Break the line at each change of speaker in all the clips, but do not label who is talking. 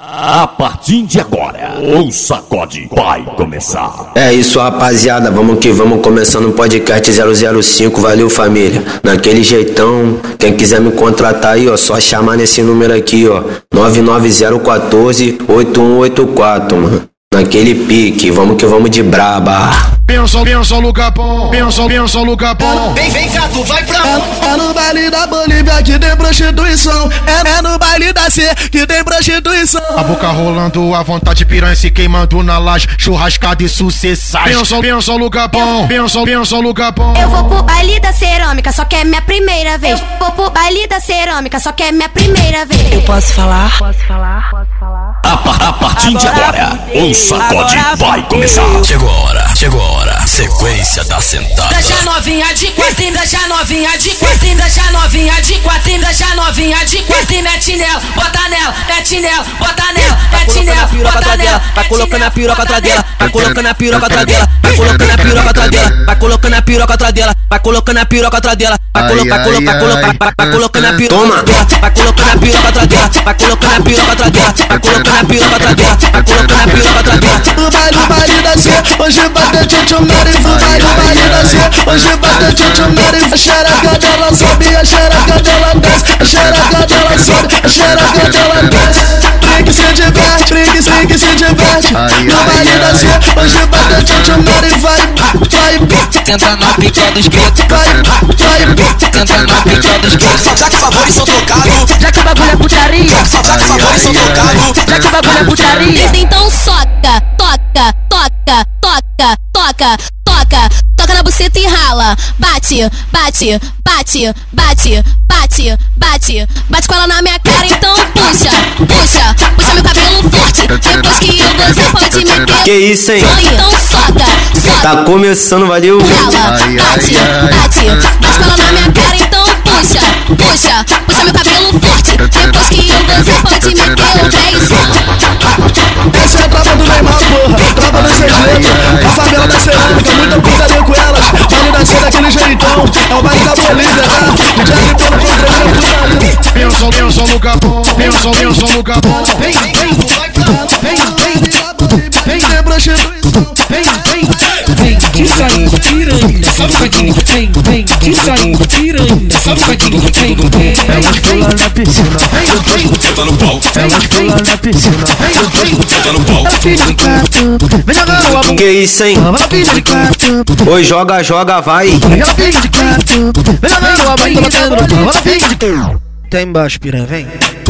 A partir de agora, o sacode vai começar.
É isso, rapaziada. Vamos que vamos começando o podcast 005. Valeu, família. Naquele jeitão, quem quiser me contratar aí, ó, só chamar nesse número aqui, ó. 99014 8184, mano. Naquele pique, vamos que vamos de braba.
Pensa, pensa no capão, pensa, pensa no capão.
Vem, vem cá, tu vai pra onde?
É no baile da Bolívia que tem prostituição. É, é no baile da C que tem prostituição.
A boca rolando, a vontade piranha se queimando na laje, churrascada e sucessagem. Pensa, pensa no capão, pensa, pensa no capão.
Eu vou pro baile da cerâmica, só que é minha primeira vez. Vou pro baile da cerâmica, só que é minha primeira vez.
Eu posso falar?
A, par- a partir de agora, sacode vai começar.
Chegou a hora, chegou a hora. Sequência da sentada.
Deixa novinha de quatro, ainda já novinha de quatro, ainda já novinha de quatro, ainda já novinha de quatro e mete nela, bota nela, mete nela, bota nela, mete nela, bota nela,
vai colocando a piroca atrás dela, vai colocando a piroca atrás dela, vai colocando a piroca atrás dela, vai colocando a piroca atrás dela, vai colocando a piroca atrás dela, vai colocar, colocar, colocar, vai- vai colocando a piroca atrás dela, vai colocando a piroca atrás dela, vai colocando a piroca atrás dela, vai colocando a piroca atrás dela, vai colocando a piroca atrás dela.
No baile, baile da C, hoje bate tchutchu nariz. No baile, baile da C, hoje bate tchutchu nariz. A xereca dela sobe, a xereca dela desce. A xereca dela sobe, a xereca dela desce. Brinque se diverte, brinque, brinque se diverte. No baile da C, hoje bate tchutchu nariz. Vai, vai,
Tenta na pica dos pretos,
vai, vai.
tenta na pica dos pretos.
Já que os favores são trocados,
já que o bagulho é putaria,
já que os favores são trocados.
já que o bagulho é putaria.
Então soca, toca, toca, toca, toca, toca, toca na buceta e rala. Bate, bate, bate, bate, bate, bate, bate com ela na minha cara, então Que
isso, hein?
Então soca, soca.
Tá começando, valeu.
Rala, bate, bate, bate com ela na minha cara, então puxa, puxa, puxa meu cabelo forte. Depois que eu você pode me ter o que é isso?
Essa é a tropa do Neymar, porra. Tropa do letras. A favela da cerâmica, muita putaria com elas. Da cena daquele jeitão. É o baile da Bolívia, tá? O Jack pelo controle putaria.
No capão, pensa, pensa no capão.
Vem, vem, tu vai pra lá. Vem, vem, vem,
safadinho, vem, vem de saída, piranha, safadinho, vem, vem. Elas pulam na piscina,
Senta no pau,
elas pulam na piscina.
senta no pau.
Ela fica de quatro, vem jogar o amor,
Que isso, hein?
quatro,
Oi, joga, joga, vai.
Tá embaixo, piranha, vem.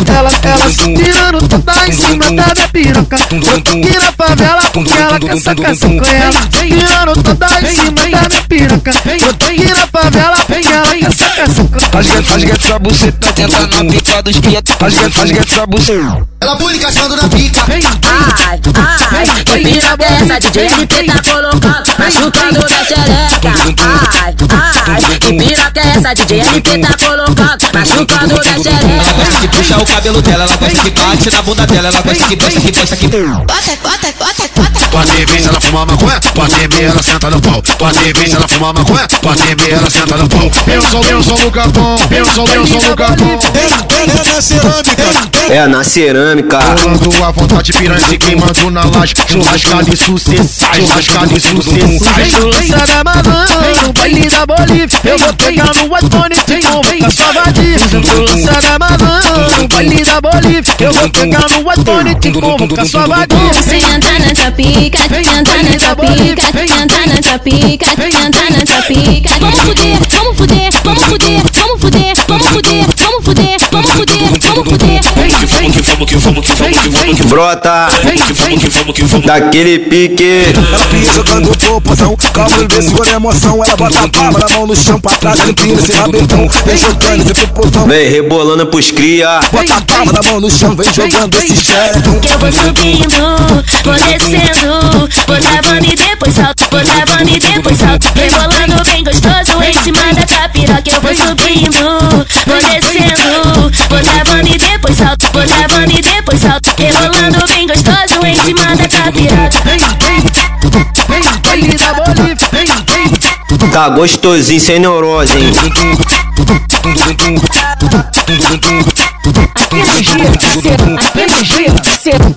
Ela, ela tirando toda em cima da minha piroca. Eu tô aqui na favela porque ela quer sacar com ela. Tirando toda em cima da minha piroca. Eu tô aqui na favela porque ela quer sacar com
Rasga, rasga essa buceta, tenta na pica dos pretos. Rasga, rasga essa buceta.
Ela pula encaixando na pica.
Ai, ai, que pica dessa DJ LP tá colocando, machucando na xereca. Ai, ai, que pica essa DJ LP tá colocando, machucando na
Ela gosta de puxar o cabelo dela, ela gosta que bate na bunda dela, ela gosta que dança, que dança, que
Bota, bota, bota, bota.
Pode vir se ela fumar maconha, pode vir ela senta no pau. Pode vir se ela fumar maconha, pode vir ela senta no pau. Pensa, pensa no capão, pensa, pensa no capão.
É, na cerâmica.
Rolando a vontade piranha se queimando na laje, churrascada e sucessagem, churrascada e sucessagem.
Lança da malandro, baile da Bolívia. Eu vou pegar no iPhone e convocar sua vadia. Lança da malandro, baile da Bolívia. Eu vou pegar no iPhone e convocar sua vadia.
Senta nessa pica, senta nessa pica, senta nessa pica, senta nessa pica. Vamos fuder, vamos fuder, vamos fuder, vamos fuder, vamos fuder, vamos fuder, vamos fuder, vamos fuder.
Vamos, que vamos, que
Brota daquele pique.
Ela pia jogando popozão, calma e segura a emoção. Ela bota a palma da mão no chão pra trás, empina esse rabetão. Vem jogando esse popozão,
Vem rebolando pros cria.
bota a palma da mão no chão, vem jogando esse xeretão.
Que eu vou subindo, vou descendo, vou travando e depois salto, vou travando e depois salto, rebolando bem gostoso em cima da tua piroca. Eu vou subindo, vou descendo, vou travando e depois salto, vou travando e depois salto, rebolando bem gostoso em cima da tua piroca.
Vem, vem, vem, baile da Bolívia. Vem, vem,
Tá gostosinho, sem neurose, hein?
Aqui no gira, aqui no gira,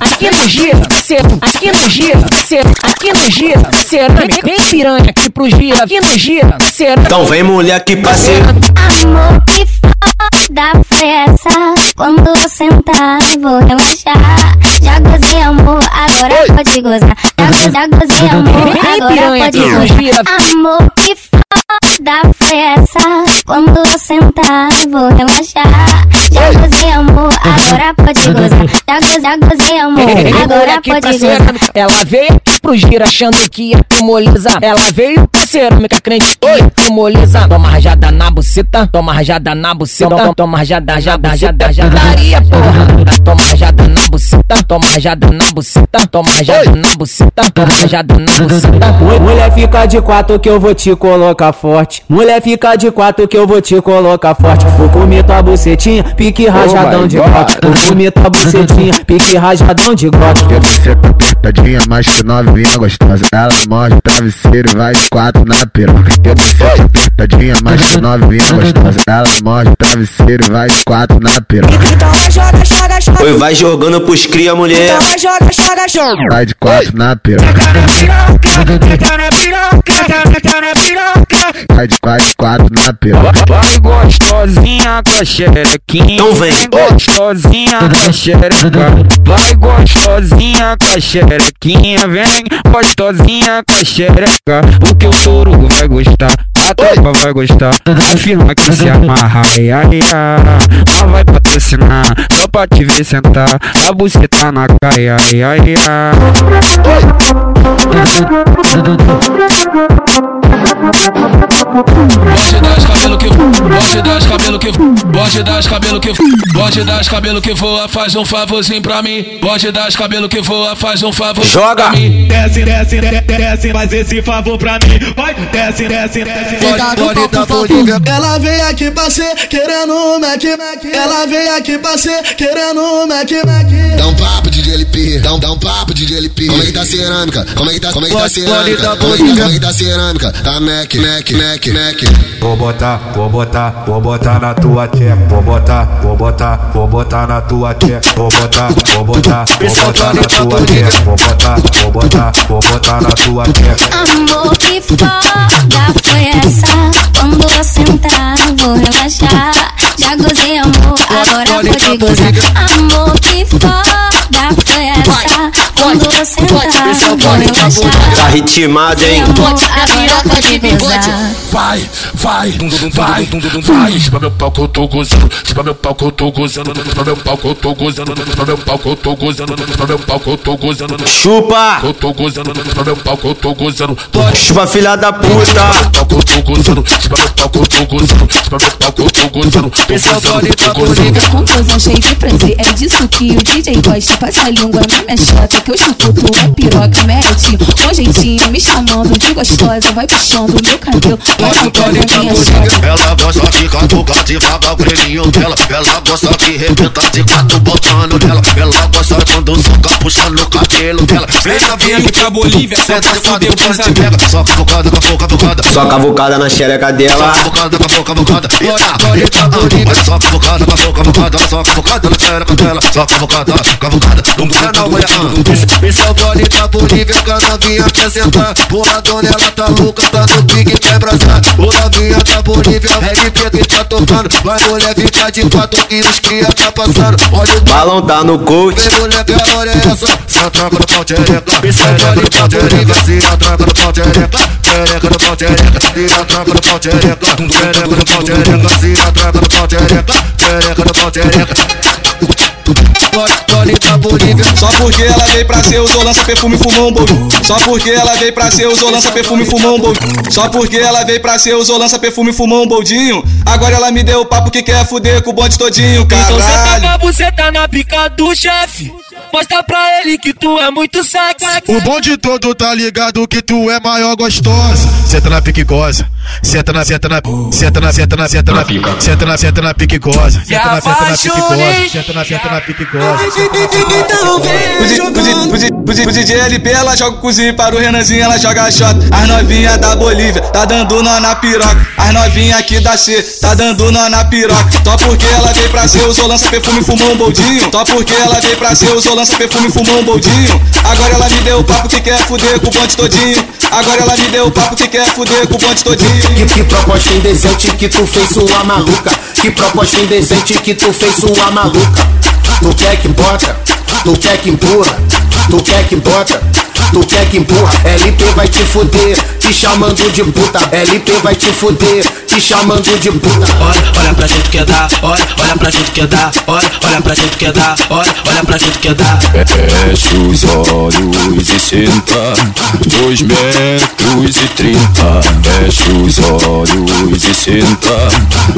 aqui no gira, aqui no gira, aqui no gira, cerâmica, vem piranha aqui pro gira, aqui no gira, cerâmica.
Então vem mulher aqui parceiro.
Amor que foda foi essa? Quando eu sentar vou relaxar. Já gozei amor, agora pode gozar. Já gozei, já gozei amor, agora pode gozar. Amor que foda foi essa Quando eu sentar vou relaxar Já gozei amor, agora pode gozar Já gozei, já gozei amor, agora pode gozar
Ela veio pro gira achando que ia molizar Ela veio pra cerâmica crente que ia molizar Toma rajada na buceta, toma rajada na buceta Toma rajada, jada, jada, jadaria porra Toma rajada na buceta, toma rajada na buceta Toma rajada na buceta, toma rajada na buceta
Mulher fica de quatro que eu vou te colocar forte. Mulher fica de quatro que eu vou te colocar forte. Vou comer tua bucetinha, pique rajadão de gote Vou comer tua bucetinha, pique rajadão de gote
Eu você tá apertadinha, mais que novinha gostosa. Ela morde o travesseiro e vai de quatro na piroca Eu você tá apertadinha, mais que novinha gostosa. Ela morde o travesseiro e vai de quatro na piroca
Então vai joga, joga, joga.
Oi, vai jogando pros cria, mulher.
Então vai joga, joga, joga.
Vai de quatro na piroca? Vai de quatro, quatro na piroca
Vai gostosinha com a xerequinha.
Então vem.
Vai gostosinha com a xereca Vai gostosinha com a xerequinha. Vem gostosinha com a xereca. O que o touro vai gostar A tropa vai gostar. Afirma que se amarra ai, ai, ai. Mas vai patrocinar Só pra te ver sentar. A buceta na caia ai, ai, ai.
Bote das cabelo que bote das cabelo que bote das cabelo que bote das cabelo que voa, faz um favorzinho pra mim. Bote das cabelo que voa, faz um favor
Joga.
pra mim.
Desce, desce, desce, desce, faz esse favor pra mim. Vai, desce, desce, desce.
Pode, da Bolívia. Ela vem aqui pra ser querendo um Mac, Mac. Ela vem aqui pra ser querendo um Mac, Mac.
Dá um papo de LP, dá um, dá um papo de LP. Como é que tá cerâmica? Como é que tá, como é que tá a cerâmica? Como é que, como é tá cerâmica? Tá Mac, Mac, Mac, Mac.
Vou botar, vou botar, vou botar na tua tcheca. Vou botar, vou botar, vou botar na tua tcheca. Vou botar, vou botar, vou botar na tua tcheca. Vou botar, vou botar, vou botar na tua tcheca.
Amor que foda foi essa Quando eu sentar vou relaxar Já gozei amor, agora pode gozar Amor que foda Eu sentar vou relaxar
Tá ritmado, hein?
Agora pode gozar
Vai, vai, vai, vai. Chupa meu pau que eu tô gozando. Chupa meu pau que eu tô gozando. Chupa meu pau que eu tô gozando. Chupa meu pau que eu tô gozando. Chupa meu pau que eu tô gozando.
Chupa!
Eu tô gozando. Chupa meu pau que eu tô gozando.
Chupa, filha da puta!
Pau que eu tô gozando. Chupa meu pau que eu tô gozando. Chupa meu pau que eu tô gozando. Gozando.
Com cheio de prazer, é disso que o DJ gosta. Passa a língua na minha chota, que eu chupo tua piroca, mete com jeitinho, me chamando de gostosa. Vai puxando meu cabelo, vai chupando minha chota.
Ela gosta de catucar devagar o grelhinho dela. Ela gosta de rebentar de quatro botando nela. Ela gosta quando soca puxando o cabelo dela. Vem na
Vem aqui pra Bolívia, só pra fuder
te pega. Só cavucada, cavou, cavucada.
Só cavucada na xereca
Só
dela.
cavucada, cavou, cavucada. Eita, Bolívia. Só cavucada, cavou, cavucada. Só cavucada na xereca dela. Só cavucada, cavucada. Não para não, mulher. Esse é o gole da Bolívia que a novinha quer sentar. Porra, dona, ela tá louca, tá no pique, quer brasar. O novinha da Bolívia, RP que tá tocando. Vai, mulher, fica de quatro que os cria tá passando. Olha o
Balão tá no coach.
Vem mulher, que a hora é essa? No pau xereca Se atraca no pau xereca Se atraca no pau no pau Se atraca no pau no pau xereca Se atraca no pau no pau Da Bolívia
Só porque ela veio pra ser usou lança perfume e um boldo. Só porque ela veio pra ser usou lança perfume e um boldo. Só porque ela veio pra ser usou lança perfume e um boldinho. Agora ela me deu o papo que quer fuder com o bonde todinho,
Então senta
caralho.
na buceta na pica do chefe. Mostra pra ele que tu é muito sexy.
O bonde todo tá ligado que tu é maior gostosa. Senta na pique goza. Senta na, senta na, senta na, senta na, senta na, senta na, senta na pique goza. Senta na, senta na pique goza. Senta na, senta na pique goza.
Pro DJ LP ela joga o cozinho, para o Renanzinho ela joga a shot. As novinha da Bolívia tá dando nó na piroca. As novinha aqui da C tá dando nó na piroca. Só porque ela veio pra ser, usou lança perfume fumou um boldinho. Só porque ela veio pra ser, usou lança perfume fumou um boldinho. Agora ela me deu o papo que quer fuder com o bonde todinho. Agora ela me deu o papo que quer fuder com o bonde todinho.
Que, que proposta indecente que tu fez sua maluca. Que proposta indecente que tu fez sua maluca. Tu quer que bota, tu quer que empurra, tu quer que bota, tu quer que empurra. LP vai te fuder, te chamando de puta. LP vai te fuder, te chamando de puta.
Olha, olha pra gente que dá, olha, olha pra gente que dá, olha, olha pra gente que dá, olha, olha pra gente que dá.
Fecha os olhos e senta Dois metros e trinta Fecha os olhos e senta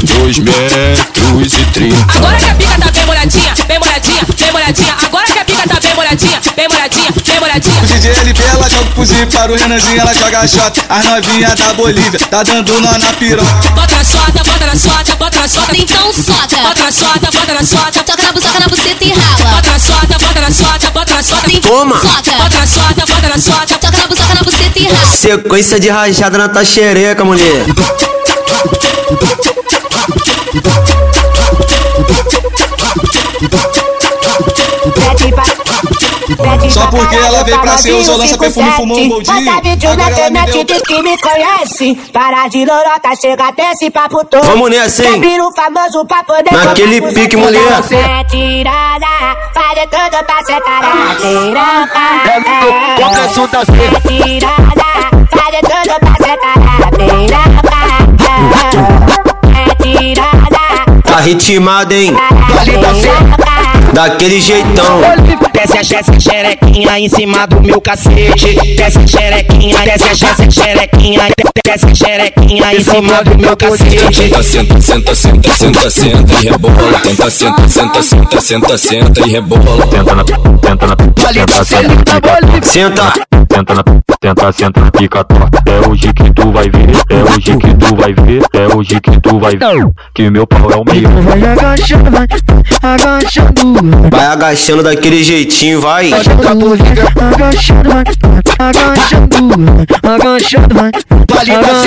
Dois metros e trinta
Agora que a pica tá bem molhadinha, bem molhadinha, bem molhadinha. Agora que a pica tá bem molhadinha, bem molhadinha, bem molhadinha.
O DJ LP ela joga o cozinho, para o Renanzinho ela joga a shot. As novinha da Bolívia tá dando nó na piroca.
Bota na sota, bota na sota, bota na sota.
Então soca.
Bota na sota, bota na sota.
Toca na buçoca, na buceta e rala.
Bota na sota, bota na sota, bota na sota.
Toma.
Soca.
Bota na sota, bota na sota.
Toca na buçoca, na buceta e rala.
Sequência de rajada na tua xereca, mulher.
Só porque ela veio pra ser usou lança perfume fumando um boldinho
Bota vídeo na internet
deu
que me conhece. Para de lorota, chega até esse papo todo.
Vamos nessa, hein?
famoso pra poder
Naquele pique, mulher.
É tirada, fazer tudo pra
ser tarada Começo
das Tirada, fazer assim. tudo pra ser é tarada
tá, tá ritmada, hein? Tá linda, Daquele jeitão.
Desce a Jéssica xerequinha em cima do meu cacete. Desce a xerequinha, desce a Jéssica xerequinha, desce a xerequinha em cima do meu cacete.
Tenta, senta, senta, senta, senta, senta e rebola. Tenta, senta, senta, senta, senta, senta e rebola. Tenta na, tenta na, tenta, senta,
Senta.
Tenta na, tenta, senta, pica torta. É hoje que tu vai ver, é hoje que tu vai ver, é hoje que tu vai ver. Que meu pau é o meio.
Vai agachando, vai agachando.
Vai agachando daquele jeitinho, vai.
Agachando, vai agachando, agachando, vai agachando.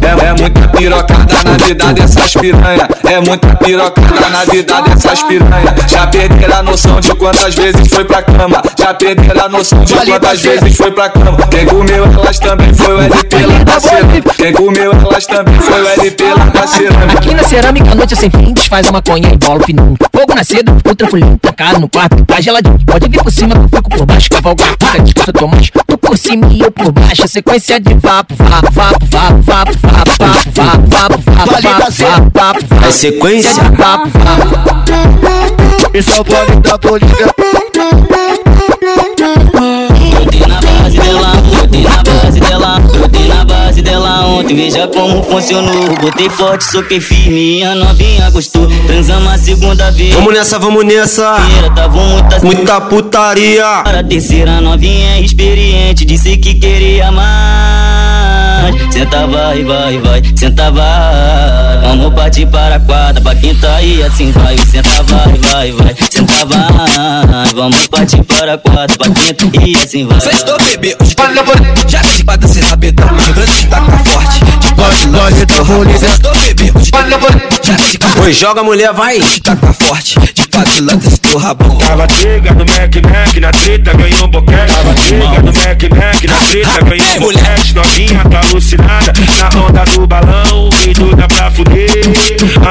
É, é muita pirocada na vida dessas piranha. É muita pirocada na vida dessas piranha. Já perderam a noção de quantas vezes foi pra cama. Já perderam a noção de quantas vezes foi pra cama. Quem comeu elas também foi o LP lá da cerâmica. Quem comeu elas também foi o LP lá da cerâmica.
Aqui na cerâmica, a noite é sem fim, desfaz a maconha e bola o fininho. Fogo na seda, o tranquilinho, trancado no quarto, tá geladinho. Pode vir por cima, eu fico por baixo, cavalgar, para de eu tô mais. Tu por cima e eu por baixo, sequência de vapo, vapo, vapo, vapo, vapo, vapo, vapo, vapo, vapo, vapo, vapo, vapo, vapo,
É sequência?
vapo, vapo.
Esse é o blog da Bolívia.
Ontem, veja como funcionou. Botei forte, soquei firme, a novinha gostou. Transamos a segunda vez.
Vamos nessa, vamos nessa.
Tava muita
Muita putaria.
A terceira novinha experiente, disse que queria mais. Senta vai, vai, vai, senta vai. Vamos partir para a quadra, pra quem tá aí assim vai. Senta vai, vai, vai, senta vai. Vamos partir para a quadra, pra quem tá aí assim vai. Sextou, bebê, os já de bata rabetão, lembrando que tá com forte.
Blog da
os já de
Pois joga, mulher, vai.
com forte. De quadrilanta, esse teu rabão.
Tava chega no Mac Mac na treta, ganhou um boquete. Tava chega no Mac Mac na treta, ganhou um boquete. Novinha tá alucinada na onda do balão, veio toda pra fuder.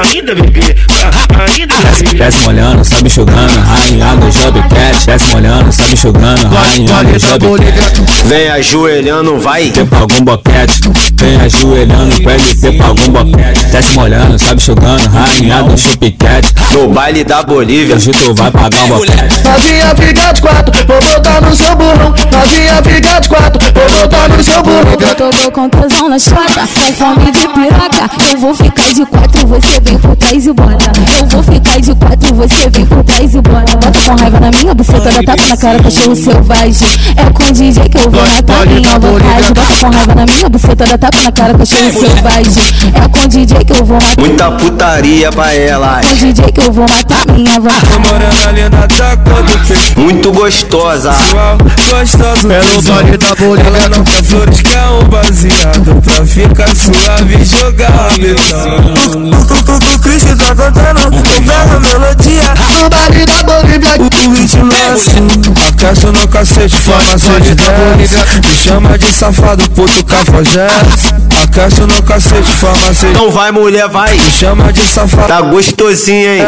Ainda bebê, ah, ainda bebê.
Desce molhando, sabe enxugando, rainha do Job Cat. Desce molhando, sabe enxugando, rainha do Job Cat.
Vem ajoelhando, vai.
Algum boquete, vem ajoelhando com LP pra algum boquete. Desce molhando, sabe enxugando, rainha do Chup Cat.
No baile da Bolívia.
Hoje tu vai pagar um boquete.
Novinha fica de quatro, vou botar no seu burrão. Novinha fica de quatro, vou botar no seu burrão.
Eu tô, tô com tesão na chota, com fome de piroca. Eu vou ficar de quatro, você vem por trás e bota. Eu vou ficar de quatro, você vem por trás e bota. Bota com raiva na minha buceta, dá tapa na cara, cachorro selvagem. É com DJ que eu vou matar minha vontade. Bota com raiva na minha buceta, dá tapa na cara, cachorro selvagem. É com DJ que eu vou matar.
Muita putaria pra ela.
É com DJ que eu vou matar minha vontade.
Do peito.
Muito gostosa.
Gostoso.
É no baile da Bolívia.
Ela não quer flores, quer um baseado. Pra ficar suave e jogar rabetão. O Chris tá cantando, eu pego a melodia.
No baile da Bolívia.
O ritmo é assim. A caixa no cacete, farmacêutico da Bolívia. Me chama de safado, puto cafajeste. A caixa no cacete, farmacêutico.
Então vai, mulher, vai.
Me chama de safado.
Tá gostosinho, hein?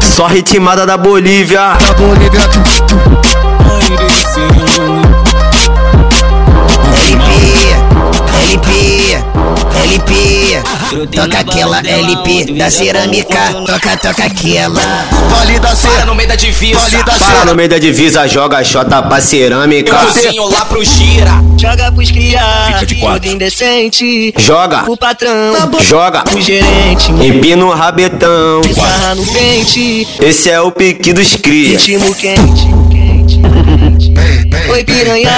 Só ritmada da Bolívia.
Da Bolívia.
LP, LP, toca aquela LP da cerâmica, toca, toca aquela.
Vale da cera no meio da divisa. Vale da
Para
cera.
no meio da divisa, joga xota pra cerâmica.
Cozinho lá pro gira.
Joga pros criados,
Fica de quatro.
tudo indecente.
Joga,
O patrão,
joga.
o gerente,
Empina o rabetão.
sarra no pente,
Esse é o pique dos cria.
ritmo quente. Oi piranha,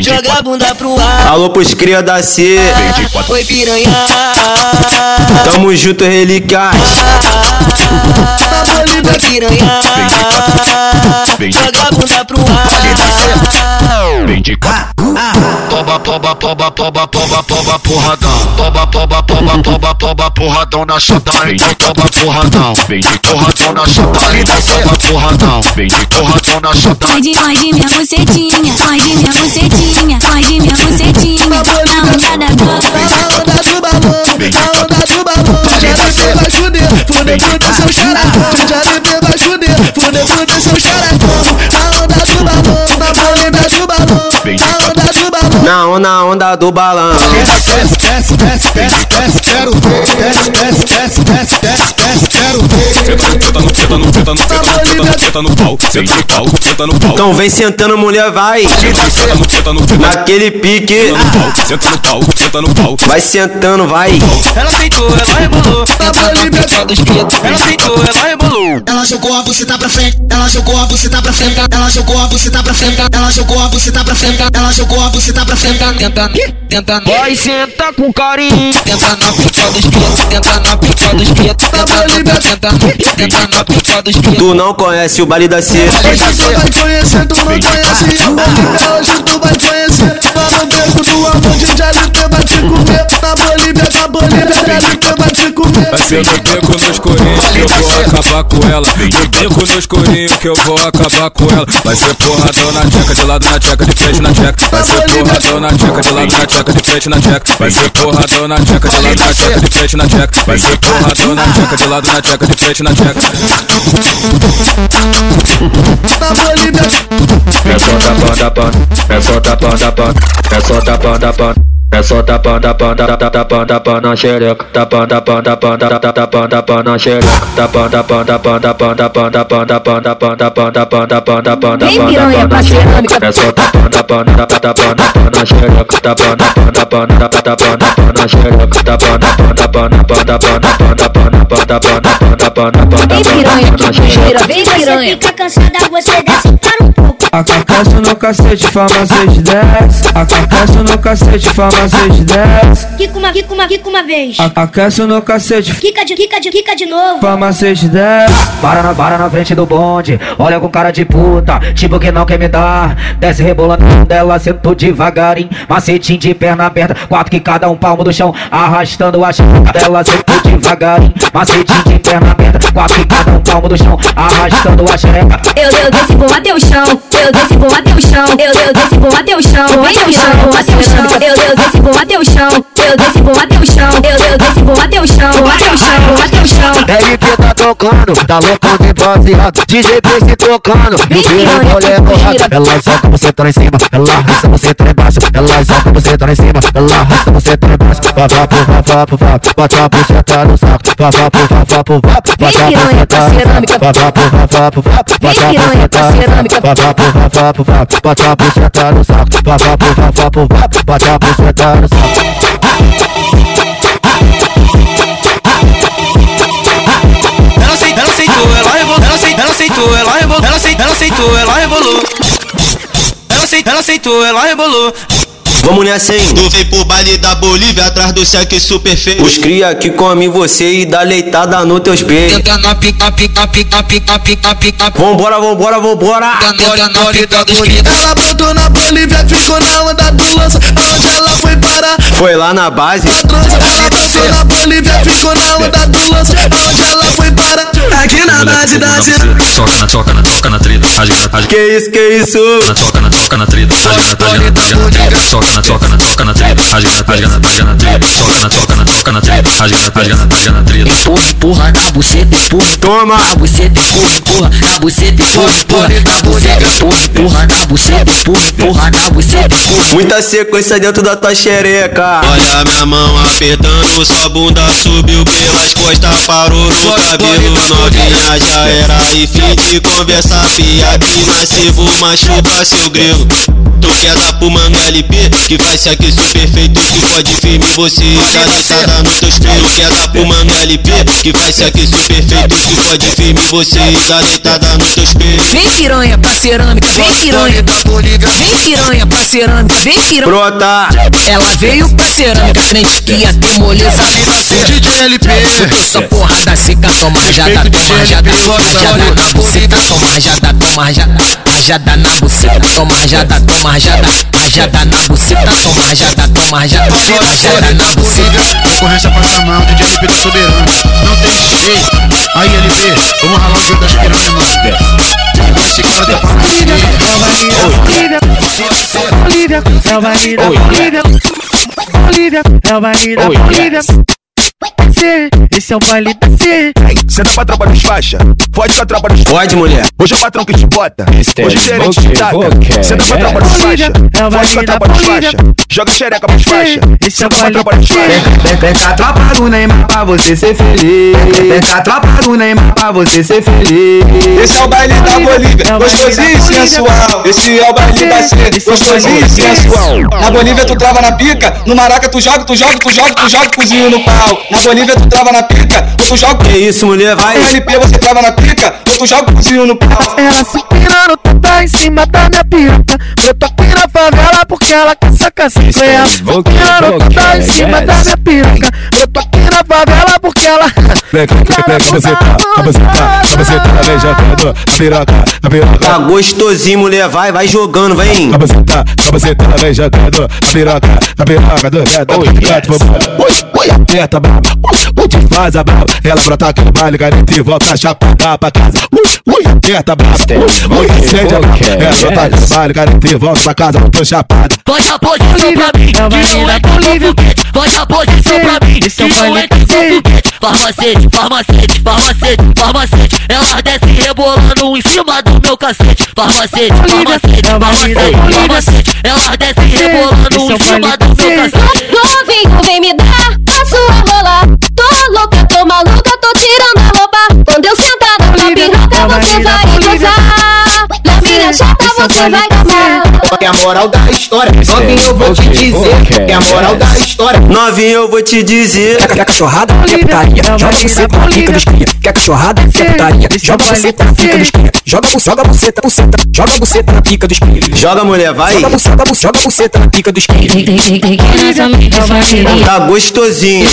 joga a bunda pro ar.
Alô pros cria da C.
Oi piranha,
Tamo junto, relíquias.
oi piranha, joga a bunda pro ar.
Vem de quatro.
Toba, toba, toba, toba, toba, toba, porradão. Toba, toba, toba, toba, toba, porradão na chata. Então toba, porradão.
Vem de
Porradão na chata. Toba, porradão.
Vem de
Porradão na chata.
Morde, morde minha bucetinha, morde minha bucetinha, morde minha bucetinha. Na onda da boca.
Na onda do balão, na onda do balão. JLP vai fuder, fuder, fuder seu xaracão. JLP vai Fudeu, fudeu seu xerecão A onda do balão, na boleta do balão A onda do
na onda, do balão. Então vem sentando, mulher, vai. Naquele pique.
Senta no pau, senta no pau.
Vai sentando, vai.
Ela sentou, ela rebolou. Ela tá sentou, ela rebolou.
Ela jogou a buceta pra frente. Ela jogou a buceta pra frente. Ela jogou a buceta pra frente. Ela jogou a buceta pra frente. Ela jogou a buceta pra frente.
Tenta, tenta,
Vai sentar com carinho.
tenta na pica dos pretos. Tenta na pica dos pretos. Tenta, tenta, tenta, tenta na pica dos pretos.
Tu não conhece o baile da C.
Hoje tu vai conhecer, tu não conhece hoje tu vai conhecer Lá no beco do amor de JLP vai te comer Na Bolívia, na Bolívia, JLP vai te comer
Vai ser no beco no escurinho que eu vou acabar com ela. No beco no escurinho que eu vou acabar com ela. Vai ser porradão na tcheca, de lado na tcheca, de frente na tcheca. Vai ser porradão na tcheca, de lado na tcheca, de frente na tcheca. Vai ser porradão na tcheca, de lado na tcheca, de frente na tcheca. Vai ser porradão na tcheca, de lado na tcheca, de frente na tcheca.
Bolívia,
É só tapando, tapando. É só tapando, tapando. É só tapando, tapando. É só tapando, tapando, tapando, tapando, tapando na xereca. Tapando, tapando, tapando, tapando, tapando, tapando na xereca. Tapando, tapando, tapando, tapando, tapando, tapando, tapando, tapando, tapando,
Vem,
tapando,
piranha,
tapando
pra
na xereca. É só tapando, tapando, tapando, tapando, tapando na xereca. Tapando, tapando, tapando, tapando, tapando, tapando na xereca. Tapando, tapando, tapando, tapando, tapando, tapando, tapando, tapando, tapando, tapando, tapando,
Vem,
tapando,
piranha, que gira, vem,
Você
piranha.
fica cansada, você desce para um pouco.
A caixa no cacete, farmacêutico desce. A caixa no cacete, farmacêutico desce.
Quica uma, quica uma, quica uma vez.
A caixa no cacete,
Quica de, quica de, quica de novo.
farmacêutico desce.
Para na, para na frente do bonde, olha com cara de puta, tipo que não quer me dar. Desce rebolando dela, sentou devagarinho, macetinho de perna aberta, quatro que cada um palmo do chão, arrastando a chapa dela, sentou devagarinho, macetinho de perna aberta, quatro que cada um palmo do chão, arrastando a xereca.
Eu, eu desci, vou até o chão. Eu desci, vou até o chão. Eu, eu desci, vou até o chão. Vou até o chão, vou até o chão. Eu, eu desci, vou até o chão. Eu desci, vou até o chão. Eu, eu desci, vou até o chão. Vou até o chão, vou até o chão.
LP tá tocando, tá loucão de baseado DJ PC tocando, e o piranha corrado Ela solta você tá em cima, ela arrasta você tá embaixo Ela solta você tá em cima, ela arrasta você tá embaixo Vá, vá, pro, vá, vá, pro, vá, a buceta no saco Vá, vá, pro, vá, vá, pro, vá, bota a buceta no saco Vá, vá, pro, vá, vá, pro, vá, bota a buceta no saco Vá, vá, pro, vá, vá, pro, vá, a buceta no saco Vá, vá, pro, vá, vá, pro, vá, bota a buceta ela aceitou,
ela aceitou, ela rebolou.
Ela aceitou, ela rebolou. Ela aceitou, ela rebolou. Ela aceitou, ela rebolou.
Vamos nessa, hein?
Tu vem pro baile da Bolívia atrás do cheque super feio.
Os cria que come você e dá leitada no teus peitos.
Tenta na pica, pica, pica, pica, pica, pica.
Vambora, vambora, vambora.
Tenta na pica dos cria.
Ela brotou na Bolívia, ficou na onda do lança. Onde ela foi parar?
Foi lá na base.
Ela brotou na Bolívia, ficou na onda do lança. Onde ela foi parar? Aqui na base da cidade.
Toca na toca na toca na treta, rasga rasga.
Que isso, que isso?
Na toca na toca na treta, rasga rasga na treta. Na toca na toca na treta, rasga rasga rasga na treta. Toca na toca na toca na treta, rasga rasga rasga na treta.
Empurra, empurra na buceta, empurra.
Toma.
Na buceta, empurra, empurra. Na buceta, empurra, empurra. Na buceta, empurra, empurra. Na buceta, empurra, empurra. Na buceta, empurra.
Muita sequência dentro da tua xereca.
Olha minha mão apertando, sua bunda subiu pelas costas, parou no cabelo novinha já era e fim de conversa piadinha, se vou machucar seu grego. Tu quer dar pro manga LP, que vai ser aquele super perfeito que pode firme você já deitada nos teus peitos. Tu quer dar pro manga LP, que vai ser aquele super perfeito que pode firme você já deitada nos teus peitos.
Vem piranha pra cerâmica, vem piranha da Bolívia. Vem piranha pra cerâmica, vem piranha.
Brota.
Ela veio pra cerâmica, crente que ia ter moleza.
DJ LP.
Essa porrada seca, toma rajada, toma. Rajada na buceta, toma rajada, toma rajada. Rajada na buceta, toma rajada, toma rajada. Rajada na buceta, toma rajada, toma rajada. Rajada na buceta.
Concorrência passa a mão, DJ LP tá soberano. Não tem DJ. Aí LP, vamos ralar o jogo das piranhas, mano. Esse cara tá pra
é o baile da Bolívia. Bolívia, é o baile da Bolívia. Esse é o baile da C.
Senta pra tropa dos faixa, pode com a tropa dos
Pode, mulher.
Hoje é o patrão que te bota, hoje o gerente te taca. Senta pra tropa dos faixa, pode com a tropa dos faixa. Joga xereca pros faixa, senta pra tropa dos faixa.
Com a tropa do Neymar pra você ser feliz. Com a tropa do Neymar pra você ser feliz.
Esse é o baile da Bolívia, gostosinho e sensual. Esse é o baile da C, gostosinho e sensual. Na Bolívia tu trava na pica, no Maraca tu joga, tu joga, tu joga, tu joga cozinho no pau. Na Bolívia tu trava na pica, tu joga.
Que isso, mulher, vai.
No LP você trava na pica, tu joga cozinho no pau.
Ela se pirando, tu tá em cima da minha piroca. Eu tô aqui na favela porque ela quer sacar cinco. Ela se pirando, tu tá em cima da minha piroca. Eu tô aqui na favela porque ela.
Vem, vem, vem, cabeceta, cabeceta, cabeceta, vem jogando, piroca, piroca.
Tá gostosinho, mulher, vai, vai jogando, vem.
Cabeceta, cabeceta, vem jogando, piroca, a piroca, do gato, do gato, vamos. Oi, oi, aperta, braba, oi, te faz a braba. Ela brota aqui no baile, garante e volta chapada pra casa. Ui, ui, aperta, braba, ui, ui, acende a braba. Ela brota aqui no baile, garante e volta pra casa, tô chapada.
Pode a posição pra mim, que não é foguete. Pode a posição pra mim, que não é foguete. Farmacete, farmacete, farmacete, farmacete. Ela desce rebolando em cima do meu cacete. Farmacete, farmacete, farmacete, farmacete. Ela desce rebolando em cima do meu cacete.
Novinho, vem me dar a sua. Tô louca, tô maluca, tô tirando a roupa. Quando eu sentar na tua piroca, você vai gozar. Na minha chata, vai gozar.
Que a moral da história, novinho eu vou te dizer. Que a moral da história.
Novinho, eu vou te dizer.
Quer cachorrada? Quer putaria? Joga você na pica dos cria. Quer cachorrada? Quer putaria? Joga você na pica dos cria. Joga joga buceta, buceta. Joga buceta na pica dos cria.
Joga, mulher, vai.
Joga buceta, joga buceta na pica dos cria.
Tá gostosinho.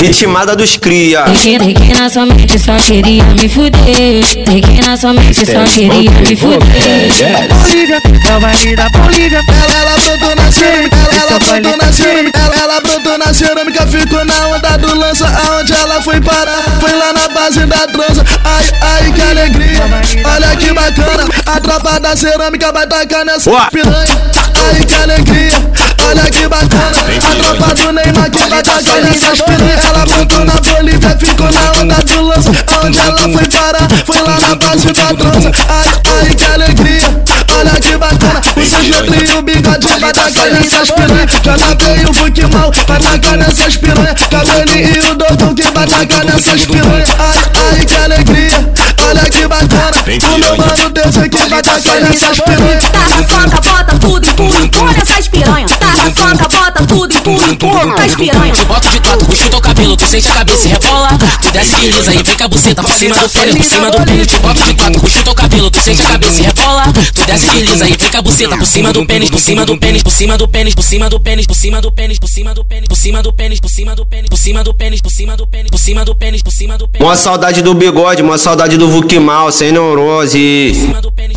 Ritmada dos cria.
Tem que na sua mente só queria me fuder. Tem que na sua mente só queria me fuder.
Bolívia, é. O baile da Bolívia.
Ela, ela brotou na cerâmica, ela, ela brotou na cerâmica, ela, ela brotou na cerâmica, ficou na onda do lança, aonde ela foi parar, foi lá na base da trança, ai, ai, que alegria, olha que bacana, a tropa da cerâmica vai tacar nessa piranha, ai, que alegria, olha que bacana, a tropa do Neymar que vai tacar nessas piranhas, ela brotou na Bolívia, ficou na onda do lança, aonde ela foi parar, foi lá na base da trança, ai, ai, que alegria, olha que bacana, o seu e o bigode vai tacar nessas piranhas, JP e o Fuque mal vai tacar nessas piranhas, Cabeli e o Doutor que vai tacar nessas piranhas, ai, ai, que alegria, olha que bacana, o meu mano Deus aqui vai tacar nessas piranhas.
Tá na soca, bota tudo, empurra, empurra essas piranhas. Tá na soca, bota tudo, empurra,
Tu bota de quatro, puxa o teu cabelo, tu sente a cabeça e rebola. Tu desce e lisa e vem com a buceta por cima do pelo, por cima do. Te bota de quatro, puxa o teu cabelo, tu
sente a cabeça e rebola. Tu desce e desliza e fica a buceta por cima do pênis, por cima do pênis, por cima do pênis, por cima do pênis, por cima do pênis, por cima do pênis, por cima do pênis, por cima do pênis, por cima do pênis, por cima do pênis, por cima do pênis, por cima do pênis.
Uma saudade do bigode, uma saudade do Vuk Mal, sem neurose.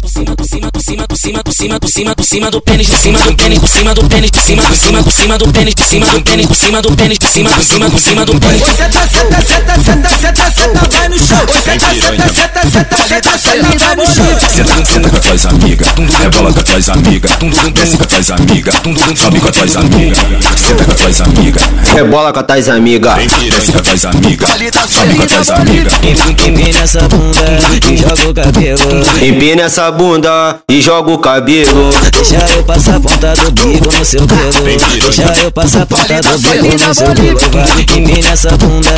Por cima, por cima, por cima, por cima, por cima, por cima, por cima do pênis, por cima do pênis, por cima do pênis, por cima, por cima, por cima do pênis, por cima do pênis, por cima do pênis, por cima, por cima, por cima do pênis.
Senta, senta, senta, senta, senta, senta, vai no chão. Senta, senta, senta, senta, senta, senta, vai no chão.
Senta, senta com as amigas, rebola com as amigas, desce com as amigas, sobe com as amigas, senta com as amigas,
Rebola com as amigas.
desce com as amigas, sobe com as amigas.
Empina essa bunda e joga o cabelo.
Empina essa bunda e joga o cabelo.
Deixa eu passar a ponta do bico no seu pelo. Deixa eu passar a ponta do bico no seu pelo. Vai, empina essa bunda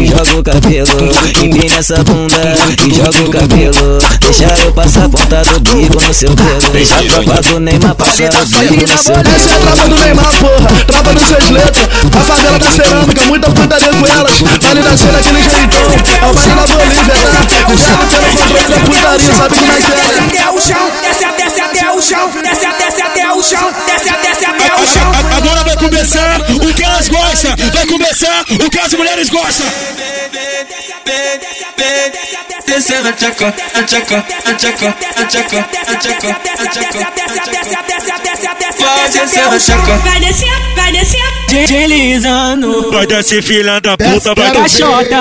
e joga o cabelo. Empina essa bunda e joga o cabelo. Deixa eu passar a ponta do bico no seu pelo. Deixa a tropa do Neymar passar o bico no seu
Essa é a tropa do. Neymar, porra. Tropa dos seus letras. A favela da cerâmica, muita putaria com elas. Vale da cena daquele jeitão. É o baile da Bolívia, tá? Deixa eu ter o controle da putaria, sabe como é que é?
Até o chão, desce, desce até o chão, desce, desce até o chão, desce, desce
vai começar o que elas gostam. Vai começar o que as mulheres gostam.
Descendo a tchaca, a tchaca, a tchaca, a tchaca, a tchaca, a tchaca. Vai descendo a tchaca.
Vai descer, vai descer.
Deslizando.
Vai descer filha da puta, vai descer.
xota.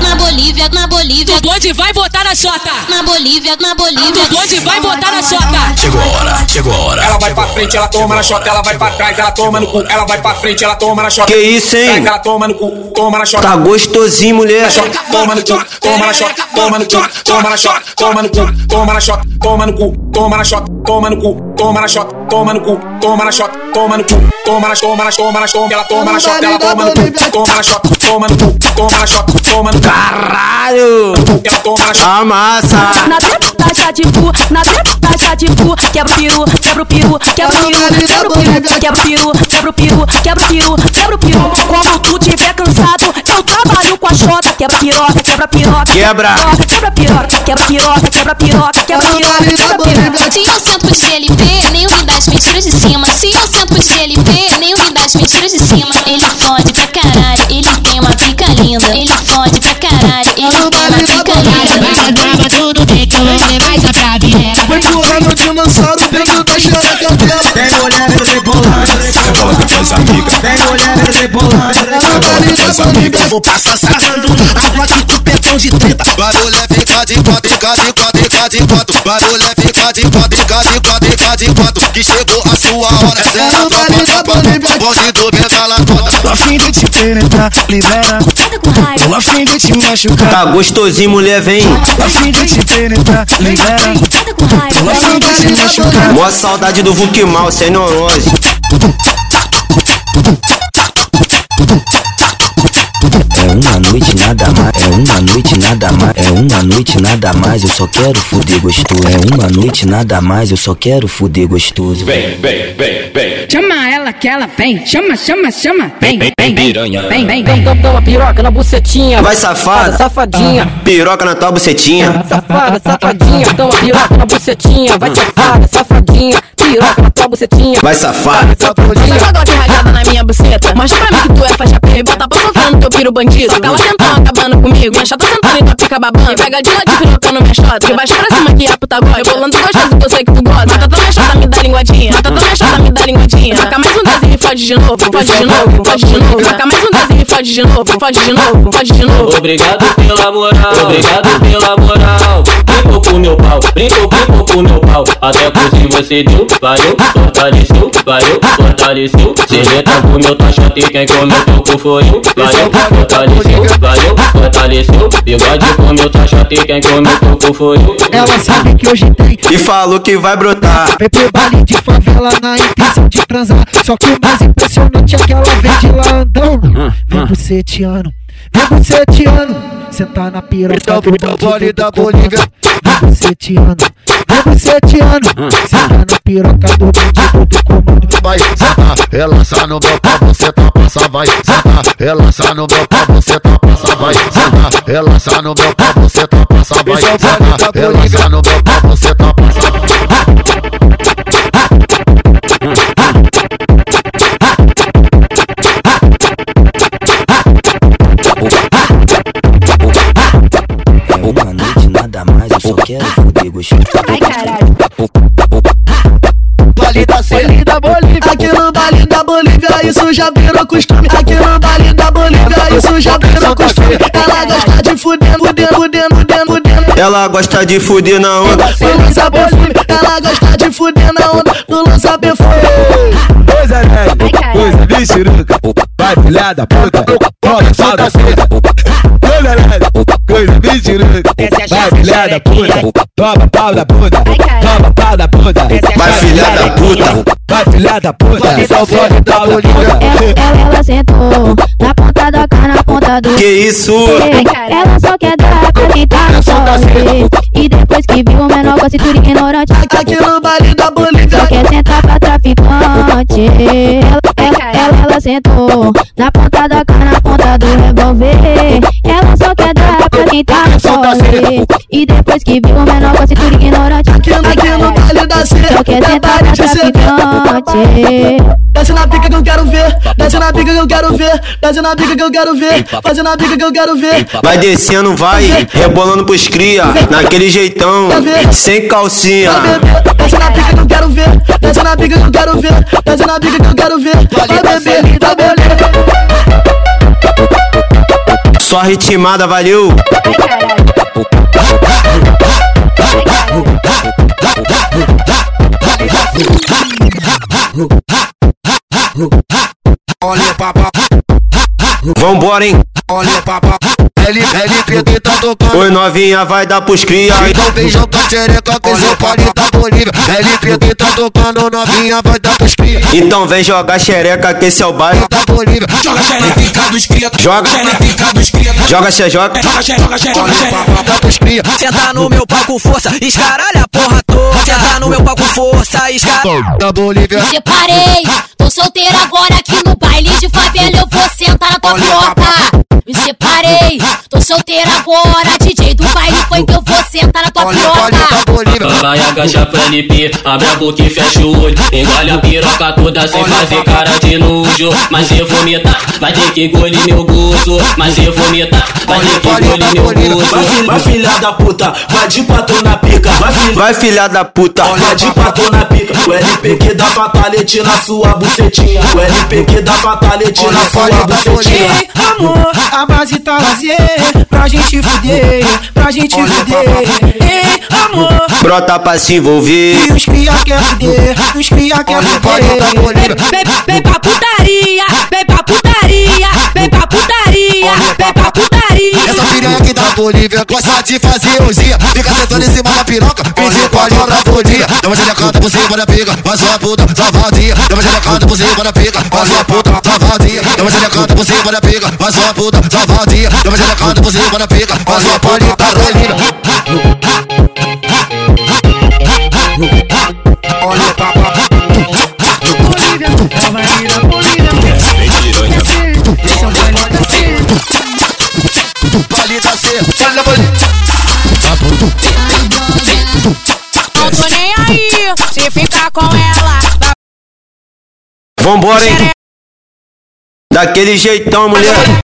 Na Bolívia, na Bolívia.
O bonde vai botar na xota.
Na Bolívia, na Bolívia.
O bonde vai botar na xota.
Chegou a hora, chegou a hora.
Ela vai pra frente, ela toma na chota, ela vai pra trás, ela toma no cu. Ela vai pra frente, ela toma na chota.
Que isso, hein?
Trás, ela toma no cu, toma na chota.
Tá gostosinho, mulher.
Toma no cu, toma na chota, toma no cu, toma na chota, toma no cu, toma na chota, toma no cu, toma na chota, toma no cu, toma na chota, toma no cu, toma na chota, toma no cu, toma na toma na toma na toma, ela toma na chota, ela toma no cu, toma na chota, toma no cu, toma na chota, toma no cu.
Caralho!
Ela toma na chota.
Amassa!
Na treta da chatifu, na treta da chatifu, quebra o peru, quebra o peru, quebra o peru, quebra o peru, quebra o peru, quebra o peru, quebra o peru, quebra o peru. Quando tu tiver cansado, eu trabalho com a xota, quebra piroca, quebra piroca,
Quebra.
quebra a piroca, quebra piroca, quebra piroca, quebra piroca, quebra piroca.
Se eu sento pro nem unidade me de cima. Se eu sento pro DJ, ele nem unidade me de cima. Ele fode pra caralho, ele tem uma pica linda. Ele fode pra caralho, ele tem uma pica linda.
Ela tudo que
tu da
eu gosto das amigas.
Tem
mulher eu gosto das amigas.
Vou passar sacando a placa do petão de treta.
Barulho é ficar de quatro, ficar de quatro, ficar de quatro. Barulho é ficar de quatro, ficar de quatro fica de quatro. Que chegou a sua hora, zero tropa, tropa. Bonde do bengala toda.
Tô a fim de te penetrar, libera. A fim de te machucar.
Tá gostosinho, mulher, vem.
A fim de te penetrar, libera. A fim de te machucar.
Mó saudade do Vuk Mal, sem neurose.
É uma noite nada mais, é uma noite nada mais, é uma noite nada mais, eu só quero fuder gostoso. É uma noite nada mais, eu só quero fuder gostoso.
Vem, vem, vem, vem.
Chama ela que ela vem, chama, chama, chama. Vem, vem, vem,
Piranha.
vem, vem,
Então
vem.
toma piroca na bucetinha.
Vai, safada.
Safadinha.
Piroca na tua bucetinha.
Safada, safadinha. Toma piroca na bucetinha. Vai safada, safadinha. Piroca na tua bucetinha.
Vai, safada.
Você joga de rajada na minha buceta. Mostra pra mim que tu é faixa preta. Bota pra sofrer no teu piro bandido. Só que ela tentou acabando comigo. Minha chata sentando em tua pica babando. E pega de lado pirocando minha chota. De baixo pra cima que a puta gosta. Rebolando gostoso que eu sei que tu gosta. Mata tua minha me linguadinha. Mata tua minha chota, me dá linguadinha. Saca mais um desenho e fode de novo. Fode de novo, fode de novo. Saca mais um desenho e fode de novo. Fode de novo, fode de novo.
Obrigado pela moral, obrigado pela moral. Brincou com meu pau, brincou, brincou com meu pau. Até por si você deu, valeu, fortaleceu, valeu, fortaleceu. Se letra com meu taxote, quem comeu toco foi eu. Valeu, fortaleceu, valeu, fortaleceu. Bigode com meu taxote, quem comeu toco foi eu.
Ela sabe que hoje tem.
E falou que vai brotar.
De favela na intenção de transar. Só que o mais impressionante é que ela vem de lá andando. Vem buceteando, vem buceteando. Sentar na piroca do bandido da Bolívia. Vem buceteando, vem buceteando. Sentar na piroca do bandido do comando.
Vai sentar, relaxa no meu pau, você tá passa, vai sentar, relaxa no meu pau, você tá passa, vai sentar, relaxa no meu pau, você tá passa, vai sentar, relaxa no meu pau, você tá
já virou costume. Aqui no baile da Bolívia, isso já virou costume. Ela gosta de fuder, fuder, fuder, fuder, fuder.
Ela gosta de fuder na onda.
Do lança perfume. Ela gosta de fuder na onda. Do lança perfume.
Coisa leve, coisa bichiruca. Vai filha da puta, toma só da puta. Coisa leve, coisa bichiruca. Vai filha da puta, toma pau da puta. Toma pau da puta.
Vai filha da puta.
Vai filha da puta. Só pode dar o.
Ela, ela sentou na ponta da cara, na ponta do.
Que isso?
Ela só quer dar pra quem tá no corre. E depois que viu o menor com a cintura ignorante.
Aqui no baile da Bolívia.
Só quer sentar pra traficante. Ela, ela, ela, ela sentou na ponta da cara, na ponta do revólver. Tá. E depois que viu o menor com a cintura ignorante.
Aqui, aqui no baile da Cia.
Só quer sentar pra traficante.
Desce na pica que eu quero ver, desce na pica que eu quero ver, desce na pica que eu quero ver, desce na pica que eu quero ver.
Vai descendo, vai, rebolando pros cria, naquele jeitão, sem calcinha.
Desce na pica que eu quero ver, desce na pica que eu quero ver, desce na pica que eu quero ver. Vai beber, vai beber.
Só ritmada, valeu.
Olha papá,
Vambora, hein?
olha papá. LP que tá tocando.
Oi, novinha, vai dar pros cria.
Então vem jogar xereca que seu pare da Bolívia. LP que tá tocando, novinha vai dar pros cria.
Então vem jogar xereca que esse é o baile.
Da Bolívia.
Joga xerepica dos cria.
Joga.
Xerepica dos cria.
Joga, cê joga.
Joga xereca, joga xereca.
Dá pros cria.
Senta no meu pau com força, escaralha a porra toda. Senta no meu pau com força, escaralha.
Da Bolívia.
Separei, tô solteira agora aqui no baile de favela. Eu vou sentar na tua piroca. Me separei, solteira agora. DJ do baile foi que eu vou sentar na tua piroca.
Bolívia.
Vai agacha pra LP, abre a boca e fecha o olho. Engole a piroca toda sem fazer cara de nojo. Mas se vomitar, vai ter que engolir meu gozo. Mas se vomitar, vai ter que engolir meu gozo.
Vai filha da puta, vai de quatro na pica. Vai filha,
Vai, filha da puta.
vai de quatro na pica. O LP que dá fatality na sua bucetinha. O LP que dá fatality na sua bucetinha.
Amor, a base tá vazia pra gente fuder, pra gente fuder. Ei, amor,
Brota pra se envolver.
e os cria quer fuder, os cria quer fuder.
Vem, vem pra putaria, vem pra putaria, vem pra putaria, vem pra putaria.
Essa piranha da Bolívia gosta de fazer osia. Fica sentando em cima da piroca, principal da Bolívia. Dá uma xerecada por cima da pica, faz sua puta, sua vadia. Dá uma xerecada por cima da pica, faz sua puta, sua vadia. Dá uma xerecada por cima da pica, faz sua puta, sua vadia. Dá uma xerecada por cima da pica, faz puta, Carolina. Vale da C, olha Bolívia.
Não tô nem aí, se ficar com ela. vai
Vambora, hein? Daquele jeitão, mulher.